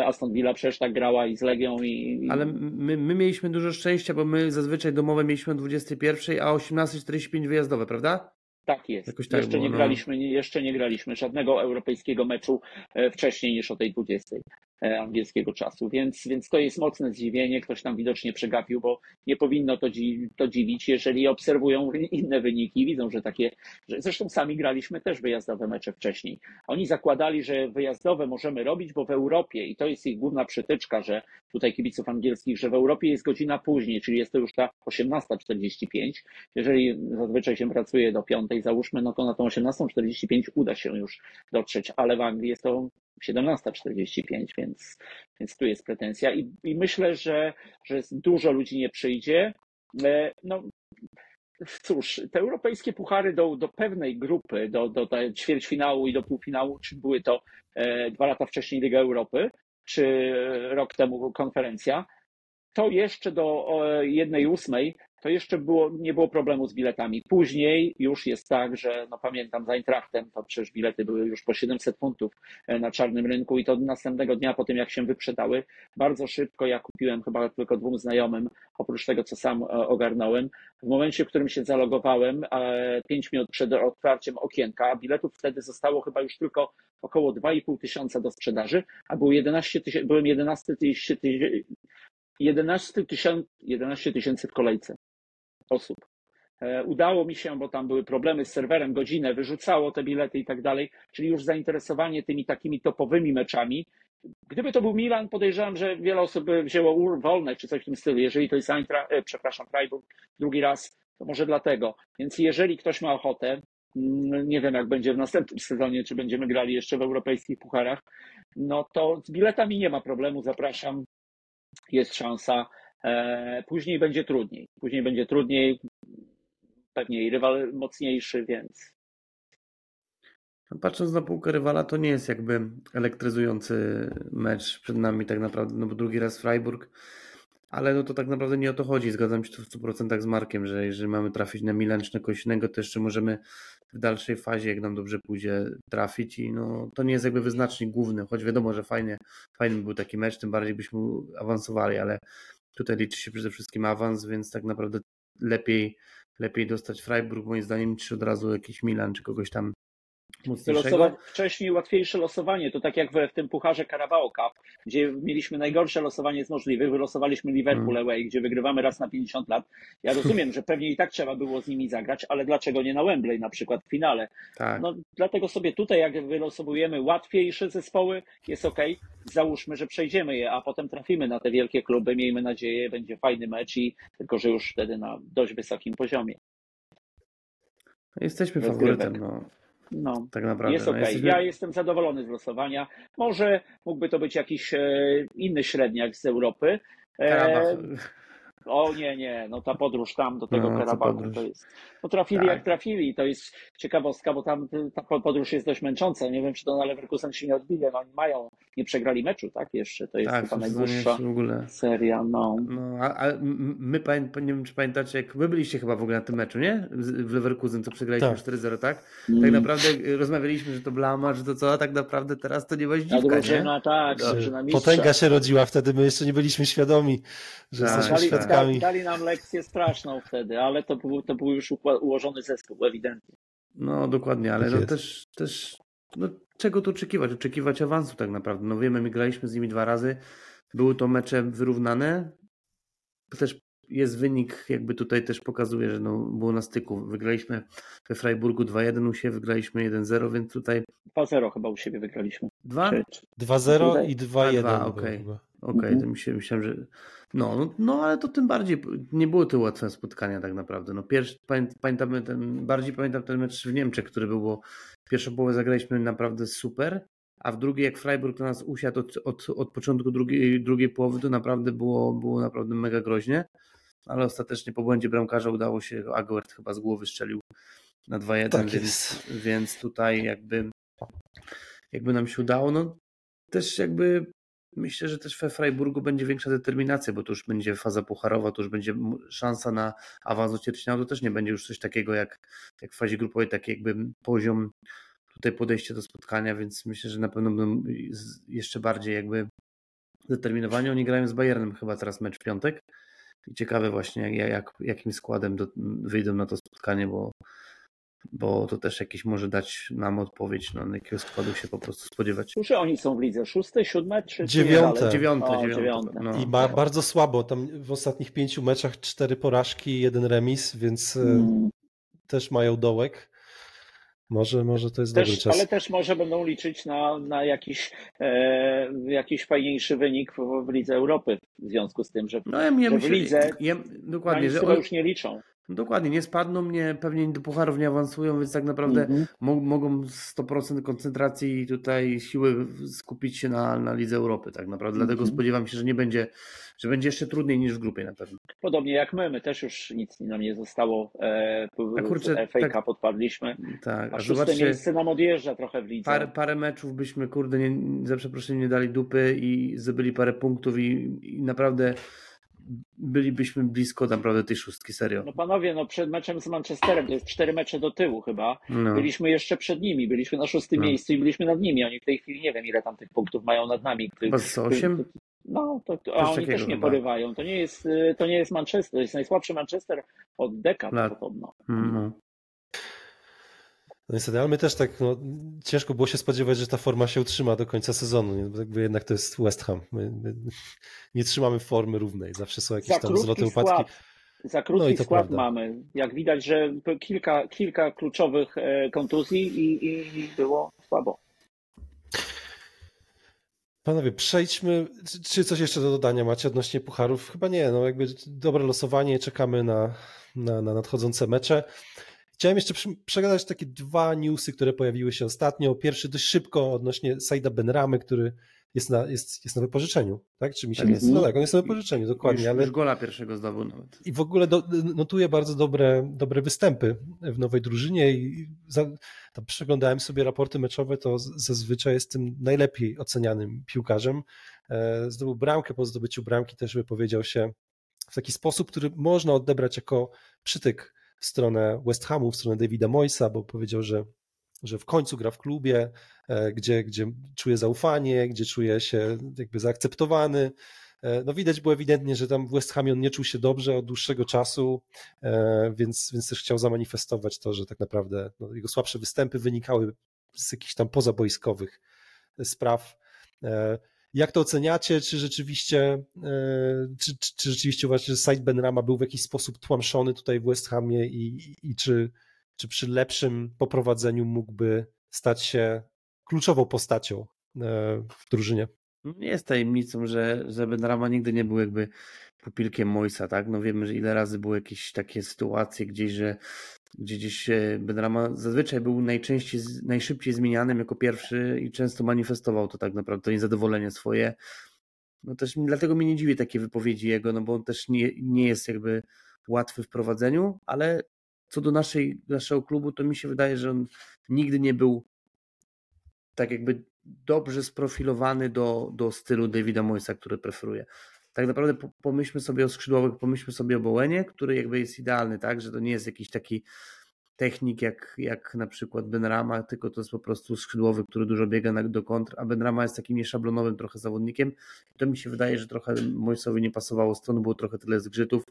Aston Villa przecież tak grała i z Legią i... Ale my, my mieliśmy dużo szczęścia, bo my zazwyczaj domowe mieliśmy o 21, a o 18.45 wyjazdowe, prawda? Tak jest. Tak jeszcze, było, nie no. graliśmy, jeszcze nie graliśmy żadnego europejskiego meczu e, wcześniej niż o tej 20. E, angielskiego czasu, więc, więc to jest mocne zdziwienie. Ktoś tam widocznie przegapił, bo nie powinno to, dzi to dziwić, jeżeli obserwują inne wyniki widzą, że takie, że zresztą sami graliśmy też wyjazdowe mecze wcześniej. Oni zakładali, że wyjazdowe możemy robić, bo w Europie, i to jest ich główna przytyczka, że tutaj kibiców angielskich, że w Europie jest godzina później, czyli jest to już ta 18.45. Jeżeli zazwyczaj się pracuje do 5, załóżmy, no to na tą 18.45 uda się już dotrzeć, ale w Anglii jest to 17.45, więc, więc tu jest pretensja i, i myślę, że, że dużo ludzi nie przyjdzie. E, no, cóż, te europejskie puchary do, do pewnej grupy, do, do, do ćwierćfinału i do półfinału, czy były to e, dwa lata wcześniej Liga Europy, czy rok temu konferencja, to jeszcze do jednej ósmej to jeszcze było, nie było problemu z biletami. Później już jest tak, że no pamiętam za Eintrachtem, to przecież bilety były już po 700 funtów e, na czarnym rynku i to następnego dnia po tym jak się wyprzedały, bardzo szybko ja kupiłem chyba tylko dwóm znajomym, oprócz tego co sam e, ogarnąłem. W momencie, w którym się zalogowałem, 5 minut przed otwarciem okienka, biletów wtedy zostało chyba już tylko około 2,5 tysiąca do sprzedaży, a było 11 tysięcy, byłem 11 tysięcy 11 tysięcy 11 tysięcy w kolejce osób. E, udało mi się, bo tam były problemy z serwerem, godzinę wyrzucało te bilety i tak dalej, czyli już zainteresowanie tymi takimi topowymi meczami. Gdyby to był Milan, podejrzewam, że wiele osób by wzięło wolne czy coś w tym stylu. Jeżeli to jest Eintra, e, przepraszam, Freiburg drugi raz, to może dlatego. Więc jeżeli ktoś ma ochotę, mm, nie wiem jak będzie w następnym sezonie, czy będziemy grali jeszcze w europejskich pucharach, no to z biletami nie ma problemu, zapraszam, jest szansa. E, później będzie trudniej. Później będzie trudniej, pewnie i rywal mocniejszy, więc. Patrząc na półkę rywala, to nie jest jakby elektryzujący mecz przed nami tak naprawdę, no bo drugi raz Freiburg, ale no to tak naprawdę nie o to chodzi. Zgadzam się tu w 100% z Markiem, że jeżeli mamy trafić na Milan czy na kogoś innego, to jeszcze możemy w dalszej fazie, jak nam dobrze pójdzie, trafić i no to nie jest jakby wyznacznik główny, choć wiadomo, że fajnie, fajny był taki mecz, tym bardziej byśmy awansowali, ale Tutaj liczy się przede wszystkim awans, więc tak naprawdę lepiej, lepiej dostać Freiburg moim zdaniem niż od razu jakiś Milan czy kogoś tam Wylosować wcześniej łatwiejsze losowanie, to tak jak w, w tym pucharze Carabao Cup, gdzie mieliśmy najgorsze losowanie z możliwych, wylosowaliśmy Liverpool hmm. away, gdzie wygrywamy raz na 50 lat. Ja rozumiem, że pewnie i tak trzeba było z nimi zagrać, ale dlaczego nie na Wembley na przykład w finale? Tak. No, dlatego sobie tutaj, jak wylosowujemy łatwiejsze zespoły, jest ok, załóżmy, że przejdziemy je, a potem trafimy na te wielkie kluby, miejmy nadzieję, będzie fajny mecz i tylko, że już wtedy na dość wysokim poziomie. Jesteśmy faworytem, no. No, tak naprawdę. Jest no, ok. Jesteśmy... Ja jestem zadowolony z losowania. Może mógłby to być jakiś e, inny średniak z Europy. E, o nie, nie, no ta podróż tam do tego no, Karabachu to jest. No trafili tak. jak trafili, to jest ciekawostka, bo tam ta podróż jest dość męcząca. Nie wiem, czy to na Leverkusen się nie odbije. No, oni mają, nie przegrali meczu, tak? Jeszcze to jest tak, chyba najdłuższa w ogóle. seria. No, no a, a my, nie wiem, czy pamiętacie, jak wy byliście chyba w ogóle na tym meczu, nie? W Leverkusen, to przegraliśmy tak. 4-0, tak? Mm. Tak naprawdę y, rozmawialiśmy, że to blama, że to co, a tak naprawdę teraz to nie ma dziwka, nie? Tak, no. Potęga się rodziła wtedy, my jeszcze nie byliśmy świadomi, że tak. jesteśmy świadkami dali, dali nam lekcję straszną wtedy, ale to był, to był już ułożony zespół, ewidentnie. No dokładnie, ale tak no też, też no, czego tu oczekiwać? Oczekiwać awansu tak naprawdę. No wiemy, my graliśmy z nimi dwa razy, były to mecze wyrównane. Też jest wynik, jakby tutaj też pokazuje, że no, było na styku. Wygraliśmy we Freiburgu 2-1 u siebie, wygraliśmy 1-0, więc tutaj. 2-0 chyba u siebie wygraliśmy. 2? 2-0 i 2-1. Okej, okay. okay. Mhm. to myślałem, że no, no, no, ale to tym bardziej nie były to łatwe spotkania tak naprawdę. No, pierwszy, pamiętamy ten, bardziej pamiętam ten mecz w Niemczech, który był, bo pierwszą połowę zagraliśmy naprawdę super, a w drugiej jak Freiburg na nas usiadł od, od, od początku drugiej, drugiej połowy, to naprawdę było, było naprawdę mega groźnie, ale ostatecznie po błędzie bramkarza udało się, Aguert chyba z głowy strzelił na 2-1, tak więc, więc tutaj jakby jakby nam się udało, no też jakby Myślę, że też we Freiburgu będzie większa determinacja, bo to już będzie faza pucharowa, to już będzie szansa na awans do ćwierćfinału, to też nie będzie już coś takiego jak, jak w fazie grupowej, taki jakby poziom tutaj podejście do spotkania, więc myślę, że na pewno będą jeszcze bardziej jakby zdeterminowani. Oni grają z Bayernem chyba teraz mecz w piątek i ciekawe właśnie jak, jak jakim składem do, wyjdą na to spotkanie, bo bo to też jakiś może dać nam odpowiedź, no, na jakiego składu się po prostu spodziewać. Którzy oni są w lidze? Szóste, siódme, czy dziewiąte? Dziewiąte, o, dziewiąte. dziewiąte. No. I ba bardzo słabo. Tam w ostatnich pięciu meczach cztery porażki, jeden remis, więc e, hmm. też mają dołek. Może, może to jest też, dobry czas. Ale też może będą liczyć na, na jakiś, e, jakiś fajniejszy wynik w, w Lidze Europy w związku z tym, że, no, ja, że myślę, w Lidze ja, dokładnie, że już nie liczą. Dokładnie, nie spadną mnie, pewnie do pucharów nie awansują, więc tak naprawdę mo mogą 100% koncentracji i tutaj siły skupić się na, na Lidze Europy, tak naprawdę. Dlatego -hmm. spodziewam się, że nie będzie, że będzie jeszcze trudniej niż w grupie na pewno. Podobnie jak my, my też już nic nam nie zostało. E, a kurczę, FA tak, podpadliśmy. Tak, a, a szóste miejsce nam odjeżdża trochę w lidze. Parę, parę meczów byśmy, kurde, nie, za przeproszeniem nie dali dupy i zdobyli parę punktów i, i naprawdę bylibyśmy blisko naprawdę tej szóstki, serio. No panowie, no przed meczem z Manchesterem, to jest cztery mecze do tyłu chyba, no. byliśmy jeszcze przed nimi, byliśmy na szóstym no. miejscu i byliśmy nad nimi, oni w tej chwili nie wiem ile tam tych punktów mają nad nami. Chyba z osiem? No, to, to, a oni też nie chyba. porywają. To nie, jest, to nie jest Manchester, to jest najsłabszy Manchester od dekad podobno. Mm. No niestety, ale my też tak, no, ciężko było się spodziewać, że ta forma się utrzyma do końca sezonu. Nie? Jakby jednak to jest West Ham. My, my nie trzymamy formy równej. Zawsze są jakieś tam zloty, upadki. Za krótki no skład prawda. mamy. Jak widać, że kilka, kilka kluczowych e, kontuzji i, i było słabo. Panowie, przejdźmy. Czy coś jeszcze do dodania macie odnośnie pucharów? Chyba nie. No jakby dobre losowanie, czekamy na, na, na nadchodzące mecze. Chciałem jeszcze przegadać takie dwa newsy, które pojawiły się ostatnio. Pierwszy dość szybko odnośnie Saida Benramy, który jest na, jest, jest na wypożyczeniu, tak? Czy mi się tak jest? No tak, on jest na wypożyczeniu, dokładnie. Już, ale... już gola pierwszego zdobył nawet. I w ogóle do, notuje bardzo dobre, dobre występy w nowej drużynie i za, przeglądałem sobie raporty meczowe, to zazwyczaj jest tym najlepiej ocenianym piłkarzem. E, zdobył bramkę, po zdobyciu bramki też wypowiedział się w taki sposób, który można odebrać jako przytyk w stronę West Hamu, w stronę Davida Moysa, bo powiedział, że, że w końcu gra w klubie, e, gdzie, gdzie czuje zaufanie, gdzie czuje się jakby zaakceptowany. E, no widać było ewidentnie, że tam w West Hamie on nie czuł się dobrze od dłuższego czasu, e, więc, więc też chciał zamanifestować to, że tak naprawdę no, jego słabsze występy wynikały z jakichś tam pozaboiskowych spraw. Jak to oceniacie? Czy rzeczywiście, e, czy, czy, czy rzeczywiście uważacie, że site Benrama był w jakiś sposób tłamszony tutaj w West Hamie i, i, i czy, czy przy lepszym poprowadzeniu mógłby stać się kluczową postacią e, w drużynie? Nie jest tajemnicą, że, że Benrama nigdy nie był jakby pupilkiem Moisa, tak? No wiemy, że ile razy były jakieś takie sytuacje gdzieś, że gdzie gdzieś Benrama zazwyczaj był najczęściej, najszybciej zmienianym jako pierwszy i często manifestował to tak naprawdę, to niezadowolenie swoje. No też dlatego mnie nie dziwi takie wypowiedzi jego, no bo on też nie, nie jest jakby łatwy w prowadzeniu, ale co do naszej, naszego klubu, to mi się wydaje, że on nigdy nie był tak jakby dobrze sprofilowany do, do stylu Davida Moisa, który preferuje tak naprawdę pomyślmy sobie o skrzydłowych, pomyślmy sobie o Bołenie, który jakby jest idealny, tak, że to nie jest jakiś taki technik jak, jak na przykład Benrama, tylko to jest po prostu skrzydłowy, który dużo biega na, do kontr, a Benrama jest takim nieszablonowym trochę zawodnikiem. To mi się wydaje, że trochę Mojsowi nie pasowało strony, było trochę tyle zgrzytów,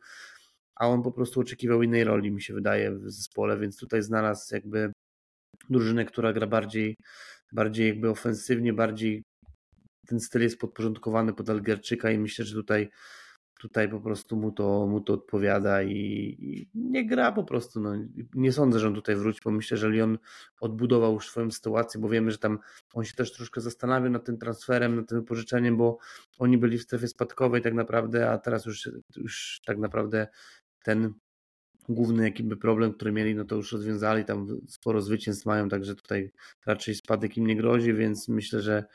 a on po prostu oczekiwał innej roli, mi się wydaje, w zespole, więc tutaj znalazł jakby drużynę, która gra bardziej, bardziej jakby ofensywnie, bardziej ten styl jest podporządkowany pod Algerczyka i myślę, że tutaj, tutaj po prostu mu to, mu to odpowiada i, i nie gra po prostu. No. Nie sądzę, że on tutaj wróci, bo myślę, że Lyon odbudował już swoją sytuację, bo wiemy, że tam on się też troszkę zastanawia nad tym transferem, nad tym wypożyczeniem, bo oni byli w strefie spadkowej tak naprawdę, a teraz już, już tak naprawdę ten główny jakby problem, który mieli, no to już rozwiązali, tam sporo zwycięstw mają, także tutaj raczej spadek im nie grozi, więc myślę, że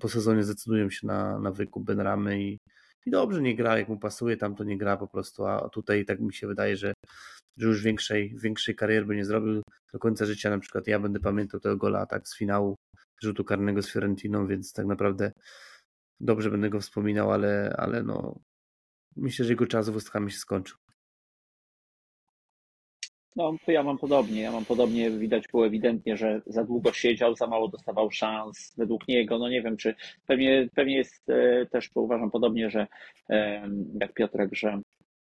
po sezonie zdecydują się na, na wykup Benramy i, i dobrze nie gra, jak mu pasuje, tam to nie gra po prostu, a tutaj tak mi się wydaje, że, że już większej, większej kariery by nie zrobił do końca życia, na przykład ja będę pamiętał tego gola tak z finału rzutu karnego z Fiorentiną, więc tak naprawdę dobrze będę go wspominał, ale, ale no myślę, że jego czas w West Hamie się skończył. No, to ja mam podobnie. Ja mam podobnie, widać było ewidentnie, że za długo siedział, za mało dostawał szans według niego. No nie wiem, czy pewnie, pewnie jest e, też, uważam podobnie, że e, jak Piotrek, że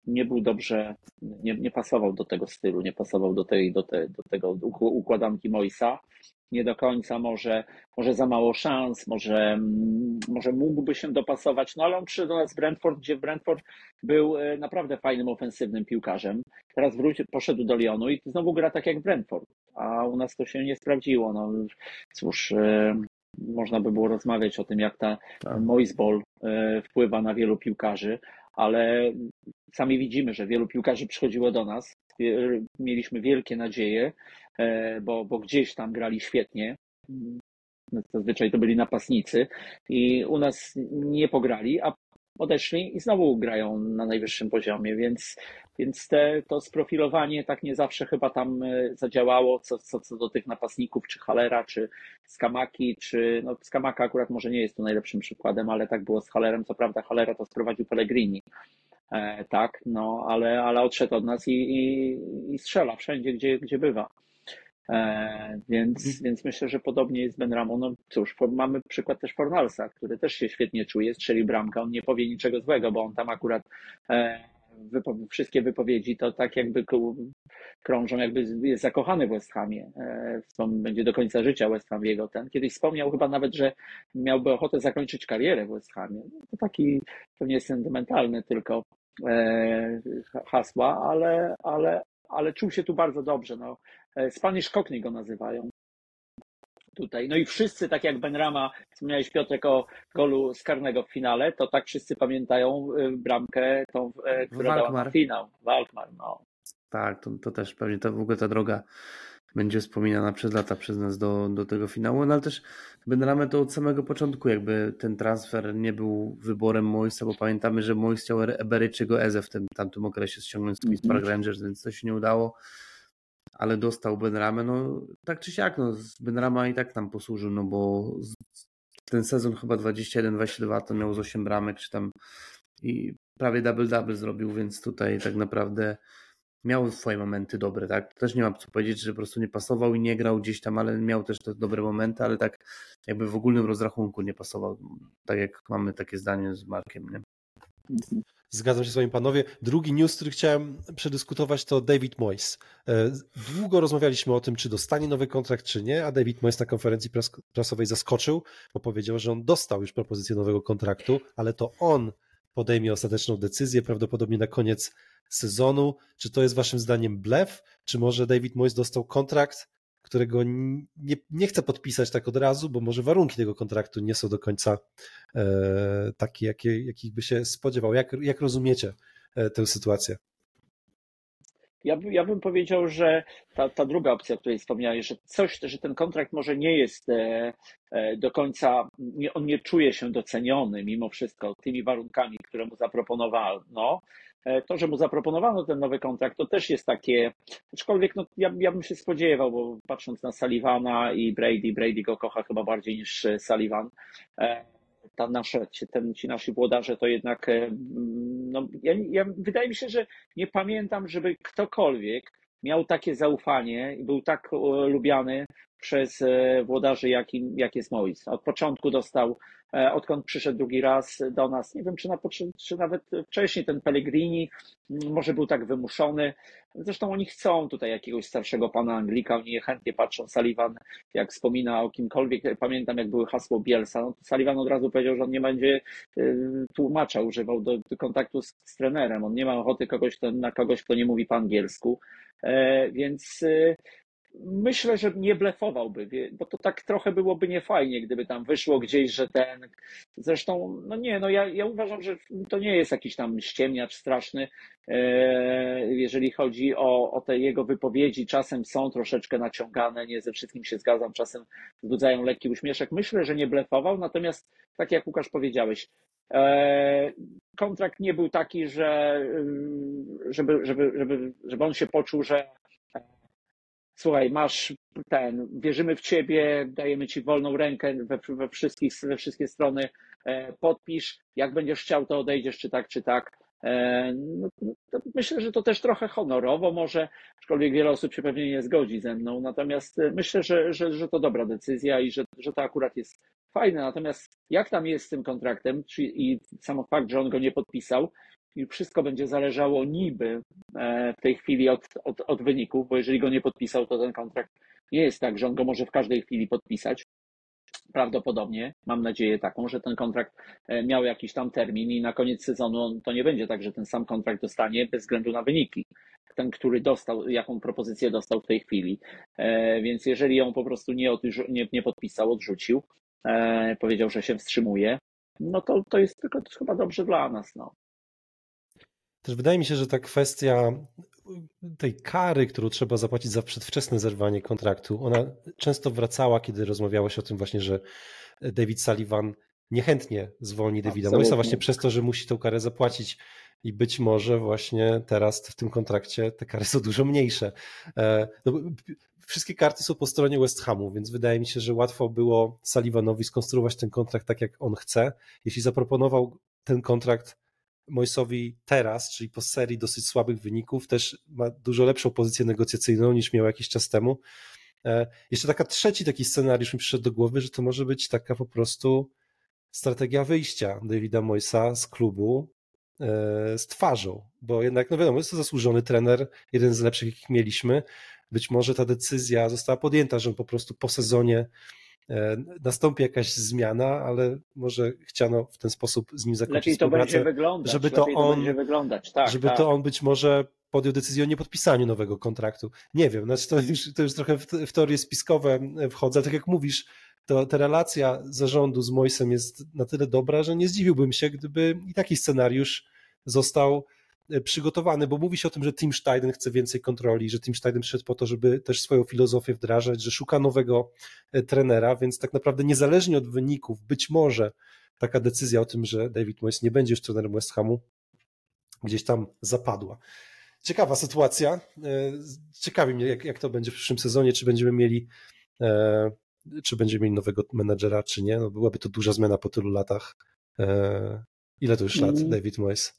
nie był dobrze, nie, nie pasował do tego stylu, nie pasował do, tej, do, te, do tego układanki Moisa nie do końca, może, może za mało szans, może, mm, może mógłby się dopasować, no ale on przyszedł do nas Brentford, gdzie Brentford był e, naprawdę fajnym, ofensywnym piłkarzem. Teraz wrócił, poszedł do Lyonu i znowu gra tak jak Brentford, a u nas to się nie sprawdziło. No cóż, e, można by było rozmawiać o tym, jak ta tak. Moisball e, wpływa na wielu piłkarzy, ale sami widzimy, że wielu piłkarzy przychodziło do nas, mieliśmy wielkie nadzieje, bo, bo gdzieś tam grali świetnie. Zazwyczaj to byli napastnicy i u nas nie pograli, a odeszli i znowu grają na najwyższym poziomie, więc, więc te, to sprofilowanie tak nie zawsze chyba tam e, zadziałało, co, co, co do tych napastników, czy Halera, czy Skamaki, czy no Skamaka akurat może nie jest tu najlepszym przykładem, ale tak było z Halerem, co prawda Halera to sprowadził Pellegrini, tak, no, ale, ale odszedł od nas i, i, i strzela wszędzie, gdzie, gdzie bywa. E, więc, mhm. więc myślę, że podobnie jest Ben Ramon. No cóż, mamy przykład też Fornalsa, który też się świetnie czuje, strzeli bramkę, on nie powie niczego złego, bo on tam akurat e, wypo wszystkie wypowiedzi to tak jakby krążą, jakby jest zakochany w West Hamie. E, będzie do końca życia West Ham jego ten. Kiedyś wspomniał chyba nawet, że miałby ochotę zakończyć karierę w West Hamie. No, to taki pewnie sentymentalny tylko hasła, ale, ale, ale czuł się tu bardzo dobrze. No. E, Spanish Cockney go nazywają. Tutaj. No i wszyscy, tak jak Benrama, wspomniałeś Piotrek o golu z karnego w finale, to tak wszyscy pamiętają e, bramkę, tą, e, która Walkmar. dała na finał. Walkmar, no. Tak, to, to też pewnie to w ogóle ta droga będzie wspominana przez lata przez nas do, do tego finału, no ale też Benrame to od samego początku jakby ten transfer nie był wyborem Moisa, bo pamiętamy, że Mois chciał Eberyczygo Eze w tym tamtym okresie ściągnąć z Queen's Park mhm. Rangers, więc to się nie udało ale dostał Benramę, no tak czy siak, no Benrama i tak nam posłużył, no bo ten sezon chyba 21-22 to miał z 8 bramek, czy tam i prawie double-double zrobił, więc tutaj tak naprawdę miał swoje momenty dobre, tak? Też nie mam co powiedzieć, że po prostu nie pasował i nie grał gdzieś tam, ale miał też te dobre momenty, ale tak jakby w ogólnym rozrachunku nie pasował, tak jak mamy takie zdanie z Markiem, nie? Zgadzam się z wami panowie. Drugi news, który chciałem przedyskutować to David Moyes. E, długo rozmawialiśmy o tym, czy dostanie nowy kontrakt, czy nie, a David Moyes na konferencji prasowej zaskoczył, bo powiedział, że on dostał już propozycję nowego kontraktu, ale to on podejmie ostateczną decyzję, prawdopodobnie na koniec sezonu. Czy to jest waszym zdaniem blef, czy może David Moyes dostał kontrakt, którego nie, nie chcę podpisać tak od razu, bo może warunki tego kontraktu nie są do końca e, takie, jakie, jakich by się spodziewał. Jak, jak rozumiecie e, tę sytuację? Ja, ja bym powiedział, że ta, ta druga opcja, o której wspomniałeś, że coś, że ten kontrakt może nie jest e, e, do końca, nie, on nie czuje się doceniony mimo wszystko tymi warunkami, które mu zaproponowano, to, że mu zaproponowano ten nowy kontrakt, to też jest takie, aczkolwiek no, ja, ja bym się spodziewał, bo patrząc na Sullivana i Brady, Brady go kocha chyba bardziej niż e, Sullivan. E, ta nasze, ten, ci nasi włodarze to jednak, no, ja, ja, wydaje mi się, że nie pamiętam, żeby ktokolwiek miał takie zaufanie i był tak lubiany przez włodarzy, jakim, jak jest Mois. Od początku dostał E, odkąd przyszedł drugi raz do nas. Nie wiem, czy, na, czy nawet wcześniej ten Pellegrini może był tak wymuszony. Zresztą oni chcą tutaj jakiegoś starszego pana Anglika, oni chętnie patrzą. Sullivan, jak wspomina o kimkolwiek, pamiętam jak były hasło Bielsa, no to Sullivan od razu powiedział, że on nie będzie y, tłumacza używał do, do kontaktu z, z, trenerem. On nie ma ochoty kogoś, na kogoś, kto nie mówi po angielsku. E, więc y, myślę, że nie blefowałby, bo to tak trochę byłoby niefajnie, gdyby tam wyszło gdzieś, że ten. Zresztą, no nie, no ja, ja uważam, że to nie jest jakiś tam ściemniacz straszny, e, jeżeli chodzi o, o te jego wypowiedzi. Czasem są troszeczkę naciągane, nie ze wszystkim się zgadzam, czasem wzbudzają lekki uśmieszek. Myślę, że nie blefował, natomiast tak jak Łukasz powiedziałeś, e, kontrakt nie był taki, że żeby, żeby, żeby, żeby on się poczuł, że słuchaj, masz ten, wierzymy w ciebie, dajemy ci wolną rękę we, we, wszystkich, we wszystkie strony, e, podpisz, jak będziesz chciał, to odejdziesz, czy tak, czy tak. E, no, no myślę, że to też trochę honorowo może, aczkolwiek wiele osób się pewnie nie zgodzi ze mną, natomiast e, myślę, że, że, że to dobra decyzja i że, że to akurat jest fajne. Natomiast jak tam jest z tym kontraktem i sam fakt, że on go nie podpisał, i wszystko będzie zależało niby e, w tej chwili od, od, od wyników, bo jeżeli go nie podpisał, to ten kontrakt nie jest tak, że on go może w każdej chwili podpisać. Prawdopodobnie, mam nadzieję taką, że ten kontrakt e, miał jakiś tam termin i na koniec sezonu to nie będzie tak, że ten sam kontrakt dostanie bez względu na wyniki. Ten, który dostał, jaką propozycję dostał w tej chwili. E, więc jeżeli ją po prostu nie, nie, nie podpisał, odrzucił, powiedział, że się wstrzymuje, no to, to jest tylko to chyba dobrze dla nas. No. Też wydaje mi się, że ta kwestia tej kary, którą trzeba zapłacić za przedwczesne zerwanie kontraktu, ona często wracała, kiedy rozmawiało się o tym właśnie, że David Sullivan niechętnie zwolni Davida Moisa właśnie przez to, że musi tą karę zapłacić i być może właśnie teraz w tym kontrakcie te kary są dużo mniejsze. E, no, wszystkie karty są po stronie West Hamu, więc wydaje mi się, że łatwo było Sullivanowi skonstruować ten kontrakt tak, jak on chce. Jeśli zaproponował ten kontrakt Moisowi teraz, czyli po serii dosyć słabych wyników, też ma dużo lepszą pozycję negocjacyjną niż miał jakiś czas temu. E, jeszcze taka trzeci taki scenariusz mi przyszedł do głowy, że to może być taka po prostu strategia wyjścia Davida Moisa z klubu e, z twarzą, bo jednak, no wiadomo, jest to zasłużony trener, jeden z lepszych, jakich mieliśmy. Być może ta decyzja została podjęta, że on po prostu po sezonie nastąpi jakaś zmiana, ale może chciano w ten sposób z nim zakończyć lepiej to będzie wyglądać, żeby to on, to wyglądać. Tak, żeby tak. to on być może podjął decyzję o niepodpisaniu nowego kontraktu. Nie wiem, znaczy to już, to już trochę w, w teorie spiskowe wchodzę, tak jak mówisz, to ta relacja zarządu z Moisem jest na tyle dobra, że nie zdziwiłbym się, gdyby i taki scenariusz został e, przygotowany, bo mówi się o tym, że Tim Steiden chce więcej kontroli, że Tim Steiden przyszedł po to, żeby też swoją filozofię wdrażać, że szuka nowego e, trenera, więc tak naprawdę niezależnie od wyników, być może taka decyzja o tym, że David Moyes nie będzie już trenerem West Hamu, gdzieś tam zapadła. Ciekawa sytuacja. E, ciekawi mnie, jak, jak to będzie w przyszłym sezonie, czy będziemy mieli czy będziemy mieli nowego menedżera, czy nie. No, byłaby to duża zmiana po tylu latach. E, ile to już lat mm. David Moyes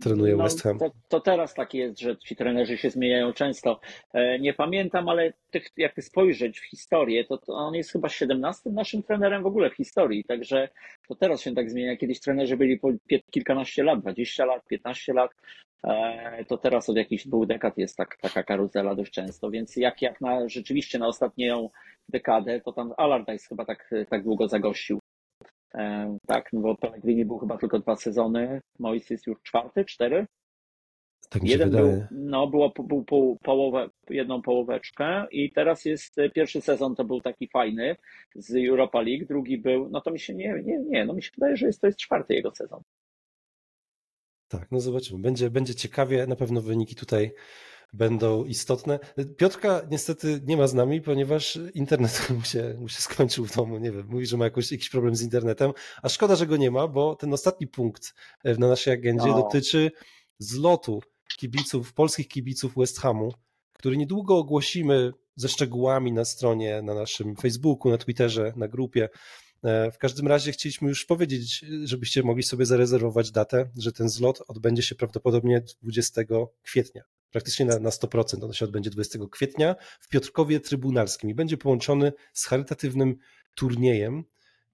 trenuje no, West Ham? To, to, teraz tak jest, że ci trenerzy się zmieniają często. E, nie pamiętam, ale tych, jak spojrzeć w historię, to, to on jest chyba 17 naszym trenerem w ogóle w historii, także to teraz się tak zmienia. Kiedyś trenerzy byli po kilkanaście lat, 20 lat, 15 lat, e, to teraz od jakichś dwóch dekad jest tak, taka karuzela dość często, więc jak, jak na, rzeczywiście na ostatnią dekadę, to tam Allardyce chyba tak, tak długo zagościł. Tak, no bo Pellegrini był chyba tylko dwa sezony, Mois jest już czwarty, cztery. Tak Jeden wydaje. był, no było był pół, połowę, jedną połóweczkę i teraz jest e, pierwszy sezon to był taki fajny z Europa League, drugi był, no to mi się nie, nie, nie, no mi się wydaje, że jest, to jest czwarty jego sezon. Tak, no zobaczymy. Będzie, będzie ciekawie, na pewno wyniki tutaj będą istotne. Piotrka niestety nie ma z nami, ponieważ internet mu się, mu się skończył w domu. Nie wiem, mówi, że ma jakoś, jakiś problem z internetem, a szkoda, że go nie ma, bo ten ostatni punkt e, na naszej agendzie no. dotyczy zlotu kibiców, polskich kibiców West Hamu, który niedługo ogłosimy ze szczegółami na stronie, na naszym Facebooku, na Twitterze, na grupie. E, w każdym razie chcieliśmy już powiedzieć, żebyście mogli sobie zarezerwować datę, że ten zlot odbędzie się prawdopodobnie 20 kwietnia praktycznie na, na 100%. On się odbędzie 20 kwietnia w Piotrkowie Trybunalskim i będzie połączony z charytatywnym turniejem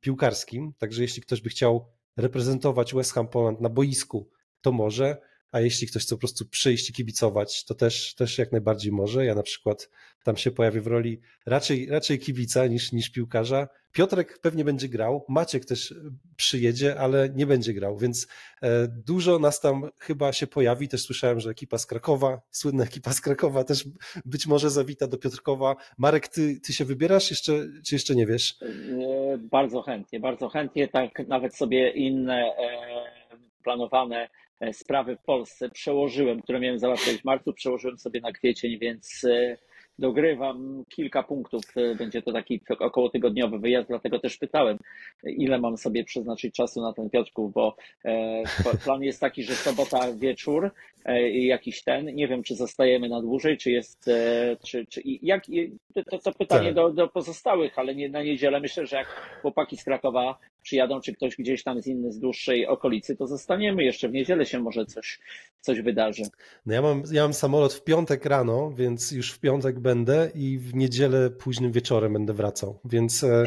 piłkarskim. Także jeśli ktoś by chciał reprezentować West Ham Poland na boisku, to może a jeśli ktoś chce po prostu przyjść i kibicować, to też, też jak najbardziej może. Ja na przykład tam się pojawię w roli raczej, raczej kibica niż, niż piłkarza. Piotrek pewnie będzie grał, Maciek też przyjedzie, ale nie będzie grał, więc e, dużo nas tam chyba się pojawi. Też słyszałem, że ekipa z Krakowa, słynna ekipa z Krakowa też być może zawita do Piotrkowa. Marek, ty, ty się wybierasz jeszcze, czy jeszcze nie wiesz? Bardzo chętnie, bardzo chętnie, tak nawet sobie inne e, planowane E, sprawy w Polsce przełożyłem, które miałem załatwiać w marcu, przełożyłem sobie na kwiecień, więc e, dogrywam kilka punktów. E, będzie to taki około tygodniowy wyjazd, dlatego też pytałem, ile mam sobie przeznaczyć czasu na ten Piotrków, bo plan jest taki, że sobota wieczór i jakiś ten, nie wiem, czy zostajemy na dłużej, czy jest, czy, czy jak, to, to pytanie tak. do, do pozostałych, ale nie, na niedzielę myślę, że jak chłopaki z Krakowa przyjadą, czy ktoś gdzieś tam z innej, z dłuższej okolicy, to zostaniemy jeszcze. W niedzielę się może coś, coś wydarzy. No ja mam, ja mam samolot w piątek rano, więc już w piątek będę i w niedzielę późnym wieczorem będę wracał, więc... E,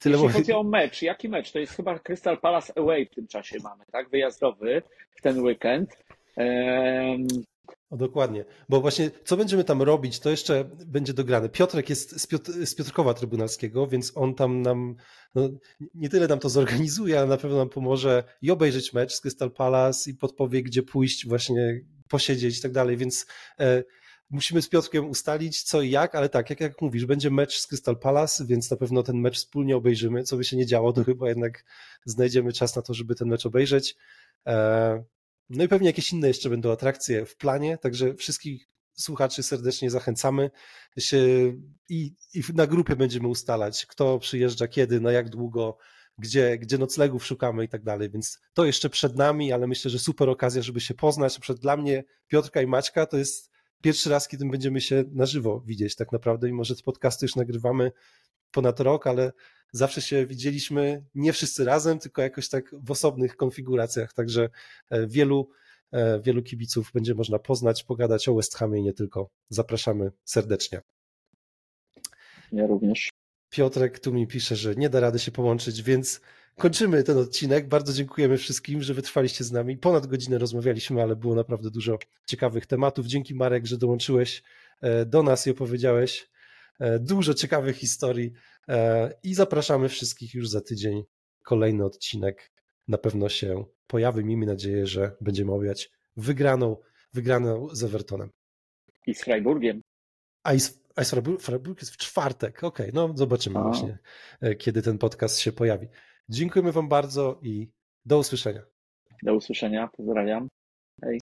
tyle Jeśli chodzi o mecz, jaki mecz? To jest chyba Crystal Palace Away w tym czasie mamy, tak? Wyjazdowy w ten weekend. O, dokładnie, bo właśnie co będziemy tam robić, to jeszcze będzie dograne. Piotrek jest z, Piotr, z Piotrkowa Trybunalskiego, więc on tam nam, no, nie tyle nam to zorganizuje, ale na pewno nam pomoże i obejrzeć mecz z Crystal Palace i podpowie, gdzie pójść, właśnie posiedzieć i tak dalej, więc e, musimy z Piotrkiem ustalić co i jak, ale tak, jak, jak mówisz, będzie mecz z Crystal Palace, więc na pewno ten mecz wspólnie obejrzymy. Co by się nie działo, to chyba jednak znajdziemy czas na to, żeby ten mecz obejrzeć. E, no i pewnie jakieś inne jeszcze będą atrakcje w planie, także wszystkich słuchaczy serdecznie zachęcamy się i, i na grupie będziemy ustalać, kto przyjeżdża kiedy, na jak długo, gdzie, gdzie noclegów szukamy i tak dalej, więc to jeszcze przed nami, ale myślę, że super okazja, żeby się poznać. Przed dla mnie Piotrka i Maćka to jest pierwszy raz, kiedy będziemy się na żywo widzieć tak naprawdę, mimo że te podcasty już nagrywamy ponad rok, ale zawsze się widzieliśmy nie wszyscy razem, tylko jakoś tak w osobnych konfiguracjach. Także e, wielu, e, wielu kibiców będzie można poznać, pogadać o West Hamie i nie tylko. Zapraszamy serdecznie. Ja również. Piotrek tu mi pisze, że nie da rady się połączyć, więc kończymy ten odcinek. Bardzo dziękujemy wszystkim, że wytrwaliście z nami. Ponad godzinę rozmawialiśmy, ale było naprawdę dużo ciekawych tematów. Dzięki Marek, że dołączyłeś e, do nas i opowiedziałeś e, dużo ciekawych historii. E, I zapraszamy wszystkich już za tydzień. Kolejny odcinek na pewno się pojawi. Miejmy nadzieję, że będziemy omawiać wygraną, wygraną z Evertonem. I z Freiburgiem. A i z, a z Freiburg, Freiburg jest w czwartek. Okej, okay, no zobaczymy a. właśnie, kiedy ten podcast się pojawi. Dziękujemy Wam bardzo i do usłyszenia. Do usłyszenia. Pozdrawiam. Hej.